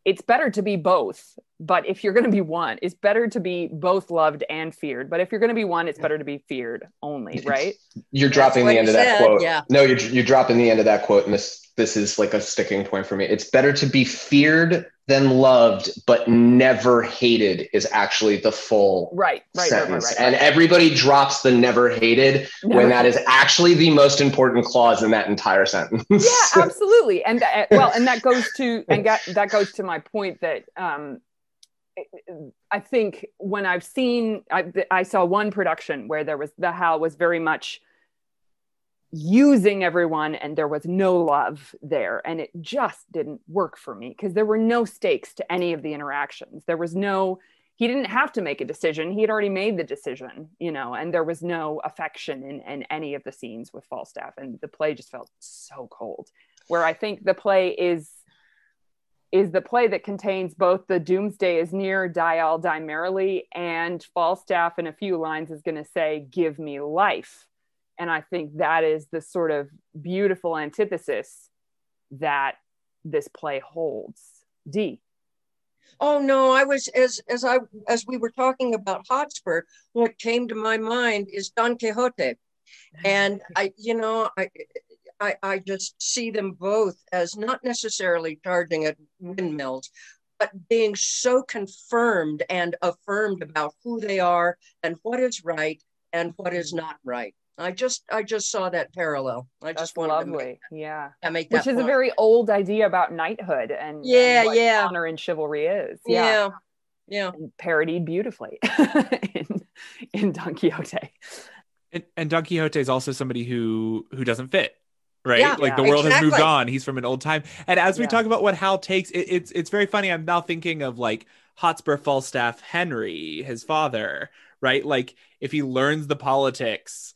it's better to be both but if you're going to be one it's better to be both loved and feared but if you're going to be one it's better to be feared only right You're dropping the end of that said, quote. yeah. No, you're you're dropping the end of that quote, and this this is like a sticking point for me. It's better to be feared than loved, but never hated is actually the full right right right right, sentence. right, And everybody drops the never hated Never when that is actually the most important clause in that entire sentence. yeah (laughs) absolutely and that, well and that goes to and that, that goes to my point that um i think when i've seen I, I saw one production where there was the Hal was very much using everyone and there was no love there. And it just didn't work for me because there were no stakes to any of the interactions. There was no he didn't have to make a decision. He had already made the decision you know and there was no affection in, in any of the scenes with falstaff. And the play just felt so cold where i think the play is is the play that contains both the doomsday is near die i'll die merrily and falstaff in a few lines is going to say give me life and i think that is the sort of beautiful antithesis that this play holds d Oh no, I was as as I as we were talking about Hotspur, what came to my mind is Don Quixote. And I, you know, I I, I just see them both as not necessarily charging at windmills, but being so confirmed and affirmed about who they are and what is right and what is mm-hmm. not right. I just I just saw that parallel. I that's just wanted to make, lovely yeah I make that which is a very old idea about knighthood and and Yeah, what yeah. honor and chivalry is yeah, yeah. Yeah. Parodied beautifully (laughs) in, in don quixote And, and Don Quixote is also somebody who who doesn't fit, right? Yeah, like the Yeah. world has moved on. He's from an old time. And as we Yeah. talk about what Hal takes, it, it's it's very funny. I'm now thinking of like Hotspur Falstaff Henry, his father, right? Like if he learns the politics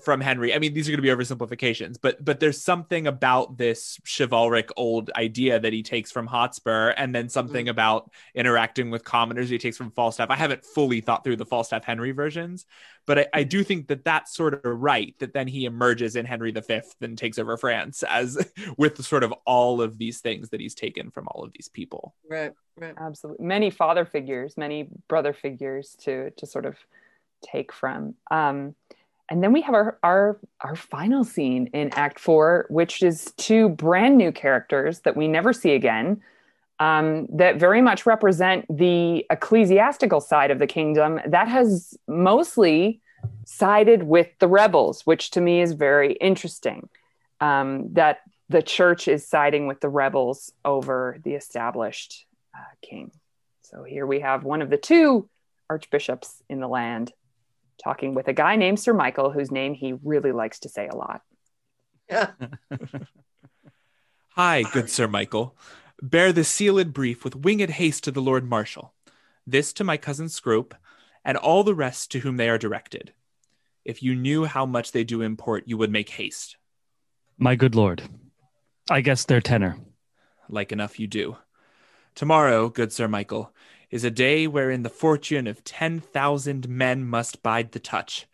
from Henry. I mean, these are going to be oversimplifications, but but there's something about this chivalric old idea that he takes from Hotspur, and then something about interacting with commoners he takes from Falstaff. I haven't fully thought through the Falstaff Henry versions, but I, I do think that that's sort of right. That then he emerges in Henry V and takes over France as (laughs) with sort of all of these things that he's taken from all of these people. Right, right. absolutely many father figures many brother figures to to sort of take from um and then we have our our our final scene in act four which is two brand new characters that we never see again um, that very much represent the ecclesiastical side of the kingdom that has mostly sided with the rebels which to me is very interesting um, that the church is siding with the rebels over the established uh, king. So here we have one of the two archbishops in the land talking with a guy named Sir Michael, whose name he really likes to say a lot. Yeah. (laughs) Hi, good Sir Michael. Bear the sealed brief with winged haste to the Lord Marshal. This to my cousin Scrope, and all the rest to whom they are directed. If you knew how much they do import, you would make haste. My good lord, I guess their tenor. Like enough you do. Tomorrow, good Sir Michael, is a day wherein the fortune of ten thousand men must bide the touch.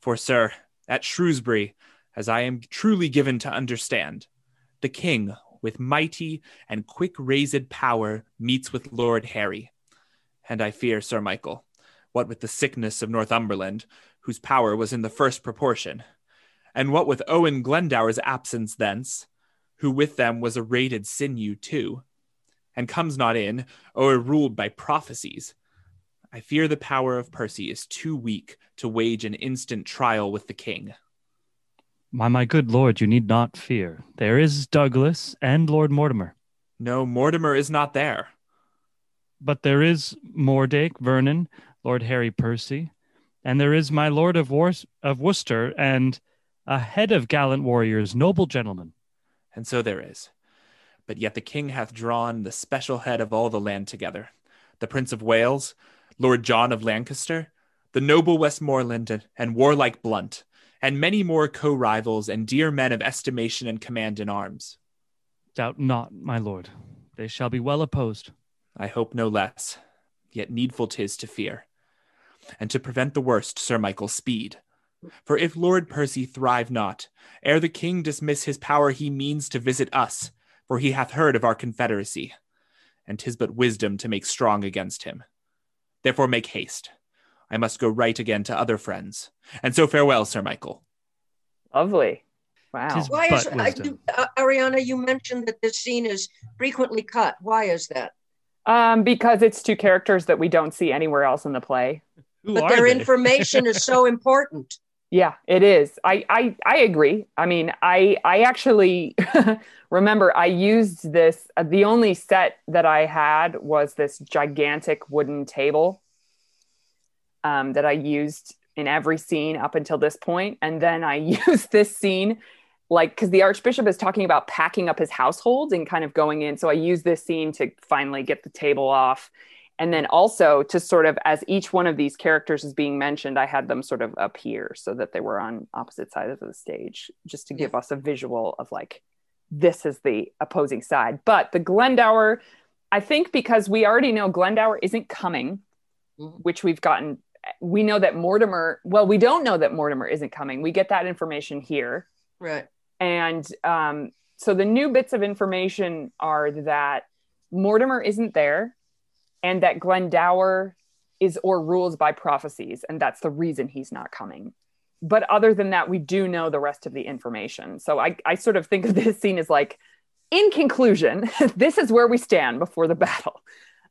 For, sir, at Shrewsbury, as I am truly given to understand, the king, with mighty and quick raised power, meets with Lord Harry. And I fear, Sir Michael, what with the sickness of Northumberland, whose power was in the first proportion, and what with Owen Glendower's absence thence, who with them was a rated sinew too, and comes not in, or o'erruled by prophecies. I fear the power of Percy is too weak to wage an instant trial with the king. My my good lord, you need not fear. There is Douglas and Lord Mortimer. No, Mortimer is not there. But there is Mordake, Vernon, Lord Harry Percy, and there is my Lord of, Wor- of Worcester, and a head of gallant warriors, noble gentlemen. And so there is. But yet the king hath drawn the special head of all the land together, the Prince of Wales, Lord John of Lancaster, the noble Westmoreland, and warlike Blunt, and many more co rivals and dear men of estimation and command in arms. Doubt not, my lord. They shall be well opposed. I hope no less, yet needful 'tis to fear. And to prevent the worst, Sir Michael, speed. For if Lord Percy thrive not, ere the king dismiss his power, he means to visit us, for he hath heard of our confederacy, and 'tis but wisdom to make strong against him. Therefore make haste. I must go right again to other friends. And so farewell, Sir Michael. Lovely. Wow. Tis- Why is I, wisdom. you, uh, Ariana? You mentioned that this scene is frequently cut. Why is that? Um, because it's two characters that we don't see anywhere else in the play. Who but their they? information is so (laughs) important. Yeah, it is. I I I agree. I mean, I I actually (laughs) remember I used this. Uh, the only set that I had was this gigantic wooden table um, that I used in every scene up until this point, and then I (laughs) used this scene like because the archbishop is talking about packing up his household and kind of going in. So I used this scene to finally get the table off. And then also to sort of, as each one of these characters is being mentioned, I had them sort of up here so that they were on opposite sides of the stage, just to give us a visual of like, this is the opposing side. But the Glendower, I think because we already know Glendower isn't coming, Mhm. which we've gotten, we know that Mortimer, well, we don't know that Mortimer isn't coming. We get that information here Right. and um, so the new bits of information are that Mortimer isn't there and that Glendower is or rules by prophecies and that's the reason he's not coming. But other than that we do know the rest of the information. So i, I sort of think of (laughs) this scene as like in conclusion (laughs) this is where we stand before the battle.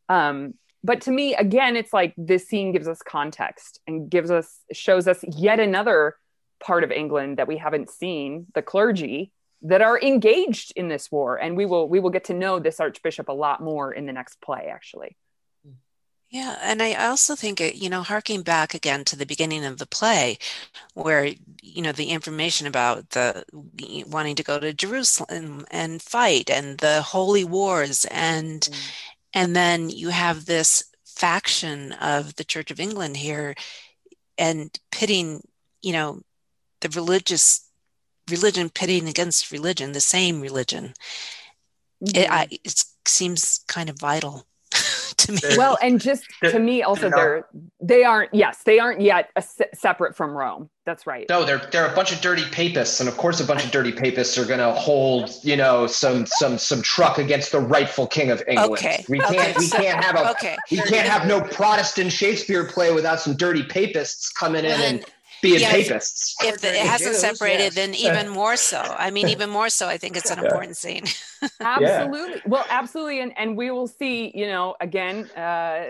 Um, but to me again it's like this scene gives us context and gives us shows us yet another part of England that we haven't seen, the clergy that are engaged in this war, and we will we will get to know this archbishop a lot more in the next play. Actually, Yeah, and I also think it, you know, harking back again to the beginning of the play, where, you know, the information about the wanting to go to Jerusalem and fight and the holy wars and mm. and then you have this faction of the Church of England here and pitting, you know, the religious religion pitting against religion, the same religion. It, mm-hmm. I, it seems kind of vital to me. well, and just (laughs) to me also they're they aren't yes they aren't yet a se- separate from Rome. That's right. No, they're they're a bunch of dirty papists, and of course, a bunch of dirty papists are going to hold, you know, some some some truck against the rightful king of England. Okay, we can't okay, we so- can't have a okay. we can't have no Protestant Shakespeare play without some dirty papists coming in Well, and then, being yeah, papists. if the, it hasn't separated, yes. then even more so. I mean, even more so. I think it's an important scene. (laughs) absolutely well absolutely and and we will see you know again uh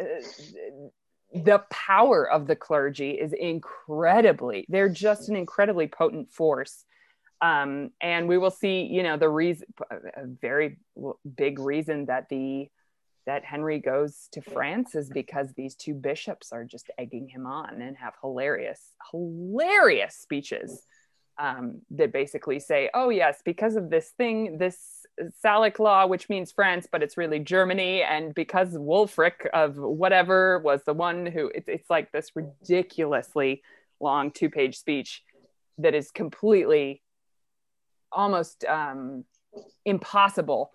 the power of the clergy is incredibly they're just an incredibly potent force um and we will see you know the reason a very big reason that the that henry goes to france is because these two bishops are just egging him on and have hilarious hilarious speeches um, that basically say, oh, yes, because of this thing, this Salic law, which means France, but it's really Germany. And because Wulfric of whatever was the one who, it's, it's like this ridiculously long two page speech that is completely almost um, impossible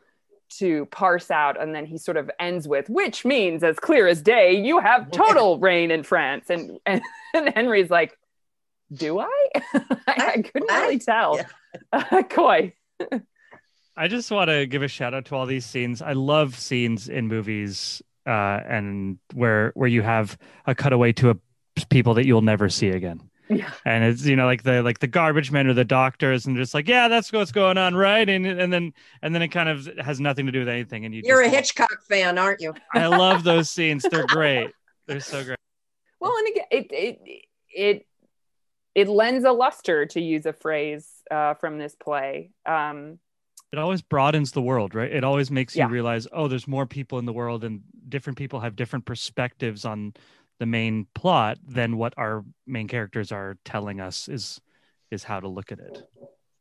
to parse out. And then he sort of ends with, which means as clear as day, you have (laughs) total reign in France. And, and, (laughs) and Henry's like, do I? (laughs) I couldn't really tell. Coy. I just want to give a shout out to all these scenes. I love scenes in movies uh, and where where you have a cutaway to a people that you'll never see again. Yeah. And it's you know like the like the garbage men or the doctors and just like yeah that's what's going on right and and then and then it kind of has nothing to do with anything and you You're a Hitchcock fan, aren't you? I love those (laughs) scenes. They're great. They're so great. Well, and again, it it it it lends a luster to use a phrase uh, from this play. Um, It always broadens the world, right? It always makes you realize, oh, there's more people in the world, and different people have different perspectives on the main plot than what our main characters are telling us is is how to look at it.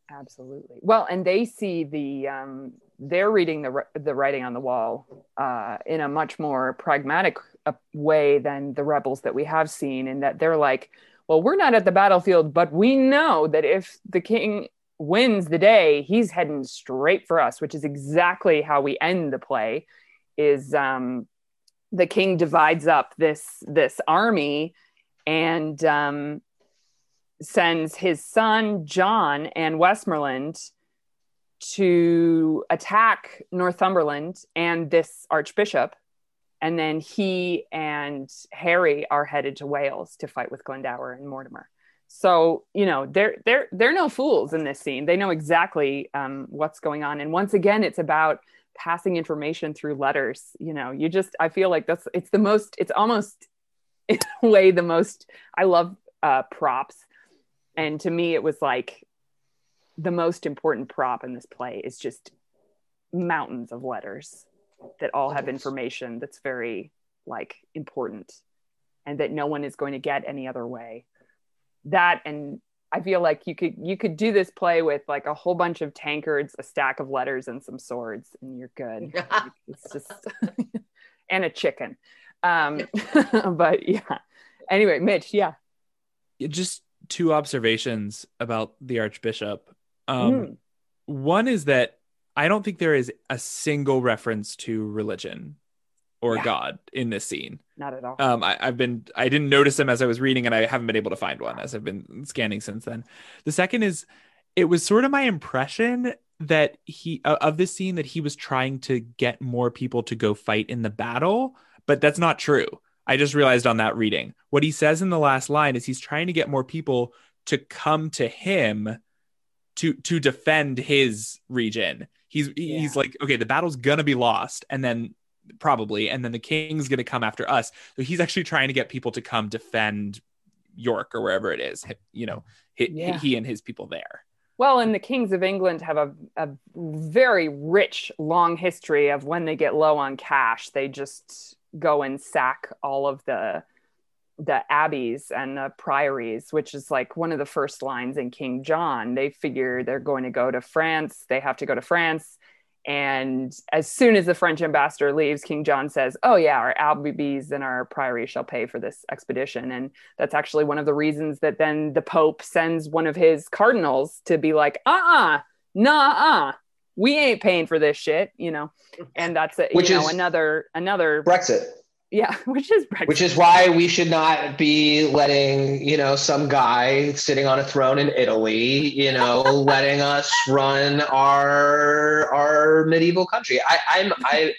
absolutely. Well, and they see the um, they're reading the the writing on the wall uh, in a much more pragmatic uh, way than the rebels that we have seen, in that they're like, well, we're not at the battlefield, but we know that if the king wins the day, he's heading straight for us, which is exactly how we end the play. Is um, the king divides up this this army and um, sends his son John and Westmoreland to attack Northumberland and this archbishop. And then he and Harry are headed to Wales to fight with Glendower and Mortimer. So you know they're they're they're no fools in this scene. They know exactly um, what's going on. And once again, it's about passing information through letters. You know, you just I feel like that's it's the most. It's almost (laughs) in a way the most. I love uh, props, and to me, it was like the most important prop in this play is just mountains of letters that all have information that's very like important and that no one is going to get any other way that and i feel like you could you could do this play with like a whole bunch of tankards a stack of letters and some swords and you're good. (laughs) It's just (laughs) and a chicken. Um (laughs) but yeah. Anyway mitch yeah. Just two observations about the archbishop. Um, Mm. One is that I don't think there is a single reference to religion or Yeah. God in this scene. not at all Um, I, I've been I didn't notice them as I was reading, and I haven't been able to find one as I've been scanning since then. The second is it was sort of my impression that he uh, of this scene that he was trying to get more people to go fight in the battle, but that's not true. I just realized on that reading. What he says in the last line is he's trying to get more people to come to him to to defend his region. He's he's like, okay, the battle's gonna be lost, and then probably, and then the king's gonna come after us. So he's actually trying to get people to come defend York or wherever it is. You know, he, Yeah. he and his people there. Well, and the kings of England have a, a very rich, long history of when they get low on cash, they just go and sack all of the the abbeys and the priories, which is like one of the first lines in King John. They figure they're going to go to France. They have to go to France. And as soon as the French ambassador leaves, King John says, Oh, yeah, our abbeys and our priories shall pay for this expedition. And that's actually one of the reasons that then the Pope sends one of his cardinals to be like, Uh uh, nah, uh, we ain't paying for this shit, you know? And that's, a, Which you know, is- another, another, Brexit. Yeah, (laughs) which is Brexit. Which is why we should not be letting, you know, some guy sitting on a throne in Italy, you know, (laughs) letting us run our our medieval country. I, I'm I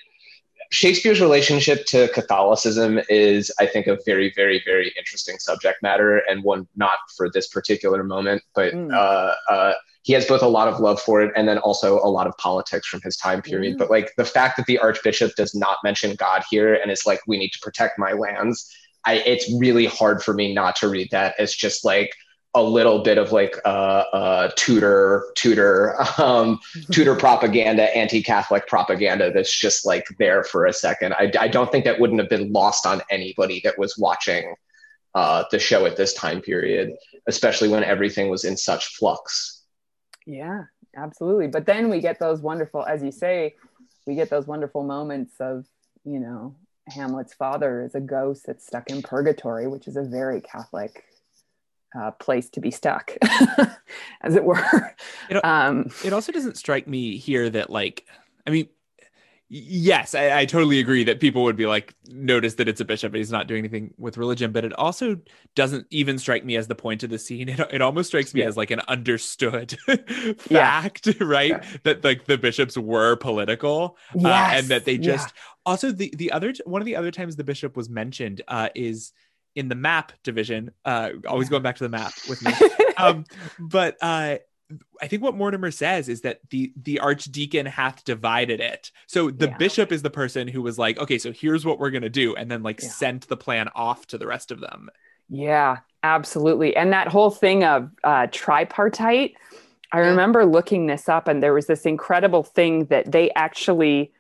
Shakespeare's relationship to Catholicism is, I think, a very, very, very interesting subject matter and one not for this particular moment, but Mm. uh, uh, he has both a lot of love for it and then also a lot of politics from his time period. Mm. But like the fact that the Archbishop does not mention God here and is like, we need to protect my lands, I, it's really hard for me not to read that as just like a little bit of like uh, uh, Tudor, Tudor, um, (laughs) Tudor propaganda, anti-Catholic propaganda that's just like there for a second. I, I don't think that wouldn't have been lost on anybody that was watching uh, the show at this time period, especially when everything was in such flux. Yeah, absolutely. But then we get those wonderful, as you say, we get those wonderful moments of, you know, Hamlet's father is a ghost that's stuck in purgatory, which is a very Catholic uh, place to be stuck, (laughs) as it were. It- um, It also doesn't strike me here that like, I mean, yes, I, I totally agree that people would be like, notice that it's a bishop and he's not doing anything with religion, but it also doesn't even strike me as the point of the scene. It, it almost strikes me Yeah. as like an understood (laughs) Yeah. fact, right? Yeah. That like the bishops were political uh, Yes, and that they yeah. just also the the other one of the other times the bishop was mentioned uh, is in the map division. Uh, always going back to the map with me (laughs) um, but uh, I think what Mortimer says is that the the archdeacon hath divided it. So the Yeah. bishop is the person who was like, okay, so here's what we're gonna do, and then like Yeah. sent the plan off to the rest of them. Yeah, absolutely. And that whole thing of uh, tripartite, I remember looking this up, and there was this incredible thing that they actually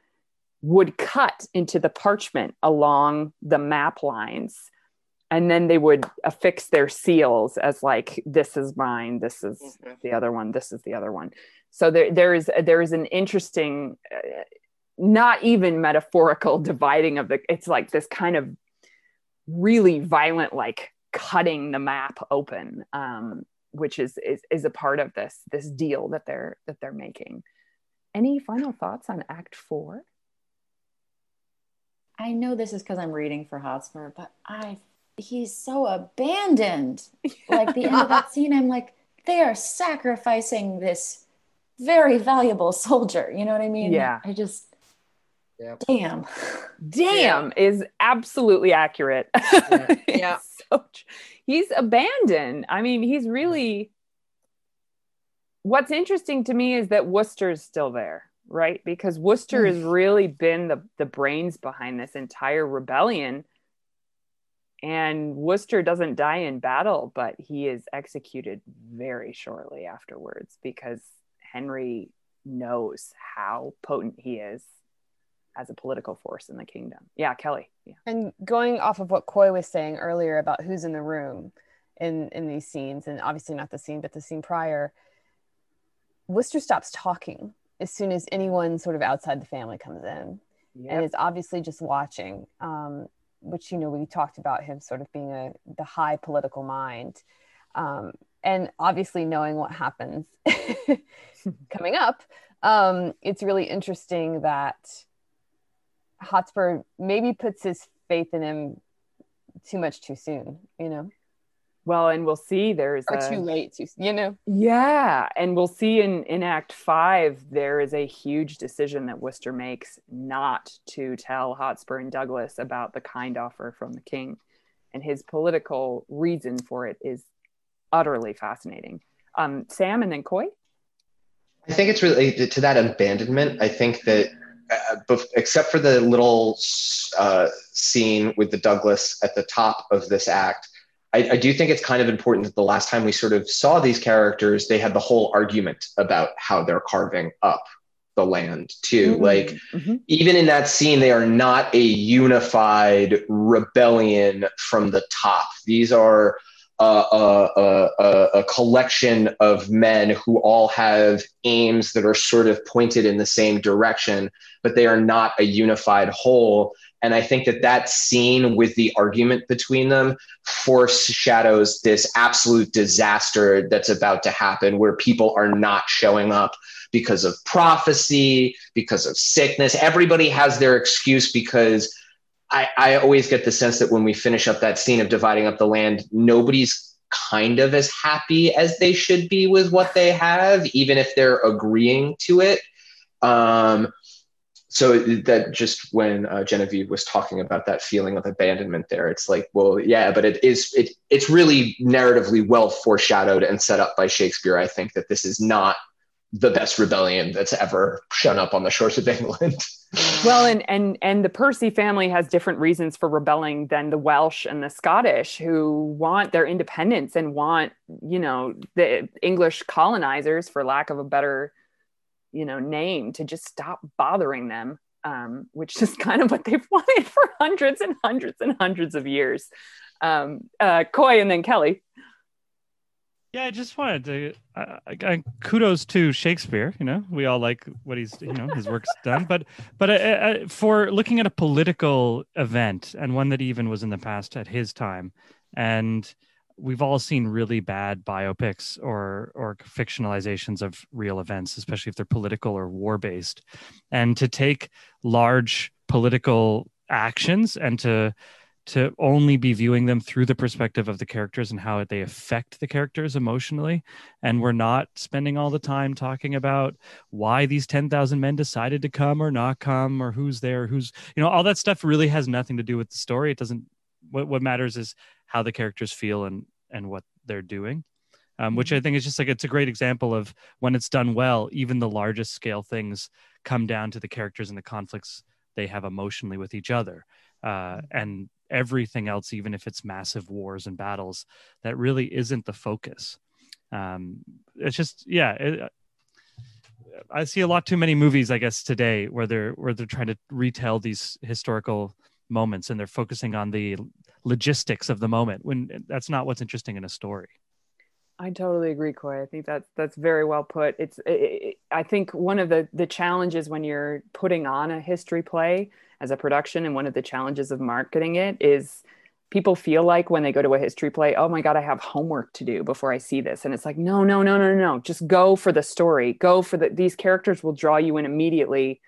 would cut into the parchment along the map lines. And then they would affix their seals as like, this is mine, this is Mhm. the other one, this is the other one. So there there is there is an interesting, uh, not even metaphorical (laughs) dividing of the. It's like this kind of really violent, like cutting the map open, um, which is, is is a part of this this deal that they're that they're making. Any final thoughts on Act Four? I know this is because I'm reading for Hotspur, but I he's so abandoned. Like the end of that (laughs) scene, I'm like, they are sacrificing this very valuable soldier. You know what I mean? Yeah. I just Yeah. damn. Damn is absolutely accurate. Yeah. (laughs) It's so tr- he's abandoned. I mean, he's really. What's interesting to me is that Worcester's still there, right? Because Worcester mm. has really been the the brains behind this entire rebellion. And Worcester doesn't die in battle, but he is executed very shortly afterwards because Henry knows how potent he is as a political force in the kingdom. Yeah, Kelly. Yeah. And going off of what Coy was saying earlier about who's in the room in in these scenes, and obviously not the scene, but the scene prior, Worcester stops talking as soon as anyone sort of outside the family comes in, and is obviously just watching. Um, which you know we talked about him sort of being a the high political mind, um, and obviously knowing what happens (laughs) coming up. Um, it's really interesting that Hotspur maybe puts his faith in him too much too soon, you know, Well, and we'll see there's or a, too late, to you know. Yeah, and we'll see in in Act Five there is a huge decision that Worcester makes not to tell Hotspur and Douglas about the kind offer from the king, and his political reason for it is utterly fascinating. Um, Sam and then Coy. I think it's related to that abandonment. I think that, uh, bef- except for the little uh, scene with the Douglas at the top of this act, I, I do think it's kind of important that the last time we sort of saw these characters, they had the whole argument about how they're carving up the land too. Like Mhm. even in that scene, they are not a unified rebellion from the top. These are uh, a, a, a, a collection of men who all have aims that are sort of pointed in the same direction, but they are not a unified whole. And I think that that scene with the argument between them foreshadows this absolute disaster that's about to happen where people are not showing up because of prophecy, because of sickness. Everybody has their excuse because I, I always get the sense that when we finish up that scene of dividing up the land, nobody's kind of as happy as they should be with what they have, even if they're agreeing to it. Um, so that just when uh, Genevieve was talking about that feeling of abandonment there, it's like, well, yeah, but it is it it's really narratively well foreshadowed and set up by Shakespeare. I think that this is not the best rebellion that's ever shown up on the shores of England. (laughs) Well, and and and the Percy family has different reasons for rebelling than the Welsh and the Scottish, who want their independence and want, you know, the English colonizers, for lack of a better, you know, name, to just stop bothering them. Um, which is (laughs) kind of what they've wanted for hundreds and hundreds and hundreds of years. Um, uh, Coy and then Kelly. Yeah, I just wanted to uh, kudos to Shakespeare. You know, we all like what he's you know his work's (laughs) done, but but uh, uh, for looking at a political event and one that even was in the past at his time, and we've all seen really bad biopics or or fictionalizations of real events, especially if they're political or war based, and to take large political actions and to to only be viewing them through the perspective of the characters and how they affect the characters emotionally. And we're not spending all the time talking about why these 10,000 men decided to come or not come or who's there, who's, you know, all that stuff really has nothing to do with the story. It doesn't, what, what matters is how the characters feel and, and what they're doing. Um, which I think is just like it's a great example of when it's done well, even the largest scale things come down to the characters and the conflicts they have emotionally with each other. Uh, and everything else, even if it's massive wars and battles, that really isn't the focus. Um, it's just, yeah, it, I see a lot too many movies, I guess, today where they're where they're trying to retell these historical moments and they're focusing on the logistics of the moment when that's not what's interesting in a story. I totally agree, Coy. I think that's that's very well put. It's it, it, I think one of the the challenges when you're putting on a history play as a production, and one of the challenges of marketing it is people feel like when they go to a history play, oh my god, I have homework to do before I see this, and it's like no, no, no, no, no, just go for the story. Go for the these characters will draw you in immediately.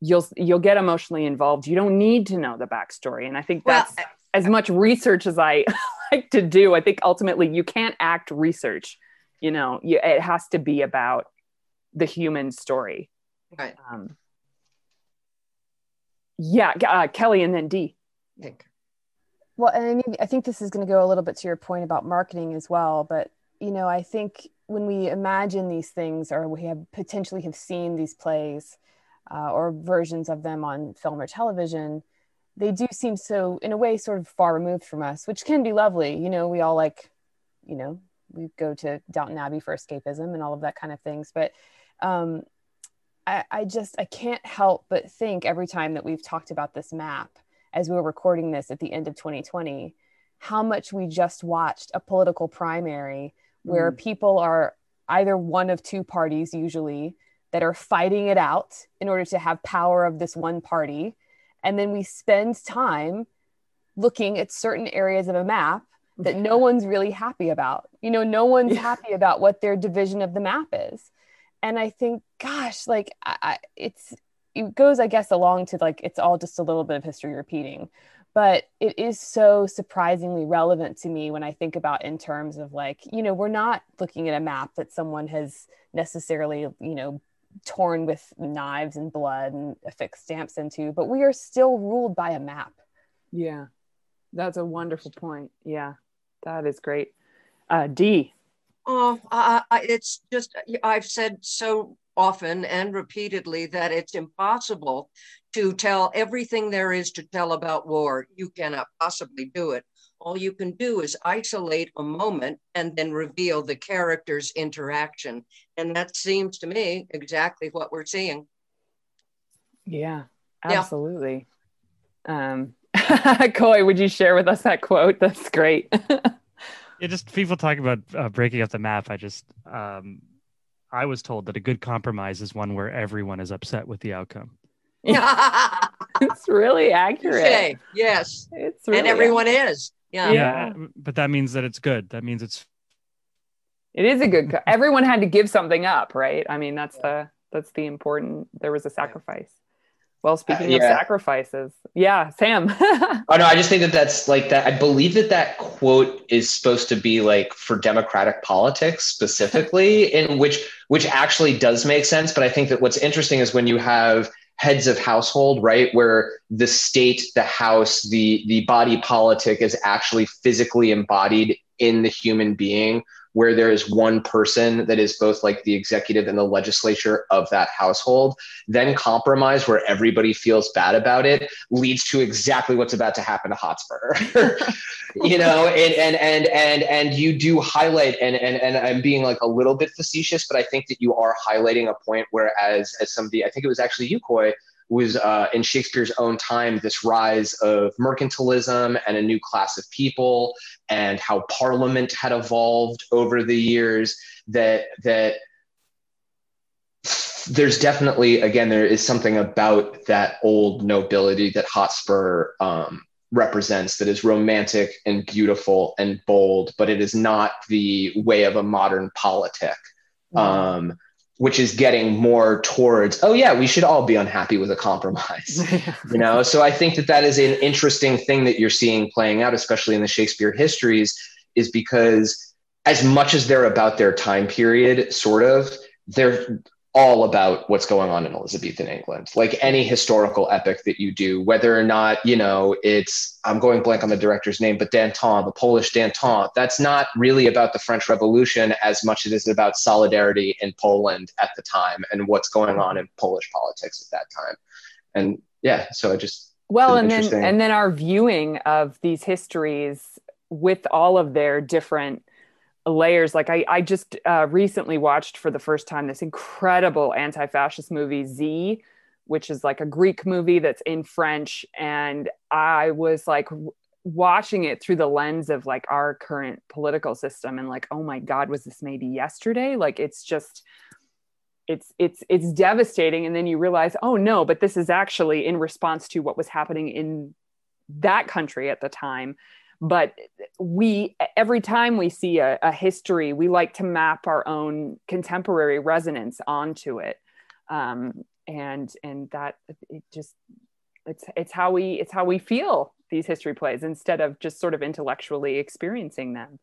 You'll you'll get emotionally involved. You don't need to know the backstory, and I think Well, that's as much research as I (laughs) like to do. I think ultimately you can't act research. You know, you, it has to be about the human story. Right. Um, yeah, uh, Kelly and then D. Nick. Well, and I mean, I think this is going to go a little bit to your point about marketing as well. But you know, I think when we imagine these things, or we have potentially have seen these plays uh, or versions of them on film or television, they do seem so, in a way, sort of far removed from us, which can be lovely. You know, we all like, you know, we go to Downton Abbey for escapism and all of that kind of things. But um, I, I just I can't help but think every time that we've talked about this map as we were recording this at the end of 2020, how much we just watched a political primary where people are either one of two parties usually that are fighting it out in order to have power of this one party. And then we spend time looking at certain areas of a map that no one's really happy about. You know, no one's Yeah. happy about what their division of the map is. And I think, gosh, like I, I, it's it goes, I guess, along to like it's all just a little bit of history repeating, but it is so surprisingly relevant to me when I think about in terms of like, you know, we're not looking at a map that someone has necessarily, you know, torn with knives and blood and affixed stamps into, but we are still ruled by a map. Yeah, that's a wonderful point. Yeah, that is great. Uh, D. Oh, I, I, it's just, I've said so often and repeatedly that it's impossible to tell everything there is to tell about war. You cannot possibly do it. All you can do is isolate a moment and then reveal the character's interaction. And that seems to me exactly what we're seeing. Yeah, Yeah. absolutely. Um, (laughs) Coy, would you share with us that quote? That's great. (laughs) Yeah, just people talking about uh, breaking up the map. I just, um, I was told that a good compromise is one where everyone is upset with the outcome. (laughs) it's really accurate. Touche. Yes. It's really and everyone is. Yeah. Yeah. but that means that it's good. That means it's It is a good. Co- (laughs) everyone had to give something up, right? I mean, that's the that's the important. There was a sacrifice. Well, uh, speaking of yeah. sacrifices, yeah, Sam. (laughs) Oh no, I just think that that's like that. I believe that that quote is supposed to be like for democratic politics specifically, in which which actually does make sense. But I think that what's interesting is when you have heads of household, right, where the state, the house, the the body politic is actually physically embodied in the human being, where there is one person that is both like the executive and the legislature of that household, then compromise where everybody feels bad about it leads to exactly what's about to happen to Hotspur. (laughs) you know, and and and and and you do highlight and and and I'm being like a little bit facetious, but I think that you are highlighting a point where as as somebody, I think it was actually you, Coy, was uh, in Shakespeare's own time this rise of mercantilism and a new class of people, and how Parliament had evolved over the years. That that there's definitely again there is something about that old nobility that Hotspur um, represents that is romantic and beautiful and bold, but it is not the way of a modern politic. Um, which is getting more towards oh yeah we should all be unhappy with a compromise. (laughs) You know so i think that that is an interesting thing that you're seeing playing out especially in the shakespeare histories is because as much as they're about their time period sort of they're all about what's going on in elizabethan england. Like any historical epic that you do whether or not you know it's i'm going blank on the director's name but danton the polish danton that's not really about the french revolution as much as it is about solidarity in poland at the time and what's going on in polish politics at that time. And yeah so i just well and then and then our viewing of these histories with all of their different layers like i i just uh, recently watched for the first time this incredible anti-fascist movie z which is like a greek movie that's in french and i was like watching it through the lens of like our current political system and like oh my god was this maybe yesterday? Like it's just it's it's it's devastating and then you realize oh no but this is actually in response to what was happening in that country at the time but we every time we see a, a history we like to map our own contemporary resonance onto it. Um, and and that it just it's it's how we it's how we feel these history plays instead of just sort of intellectually experiencing them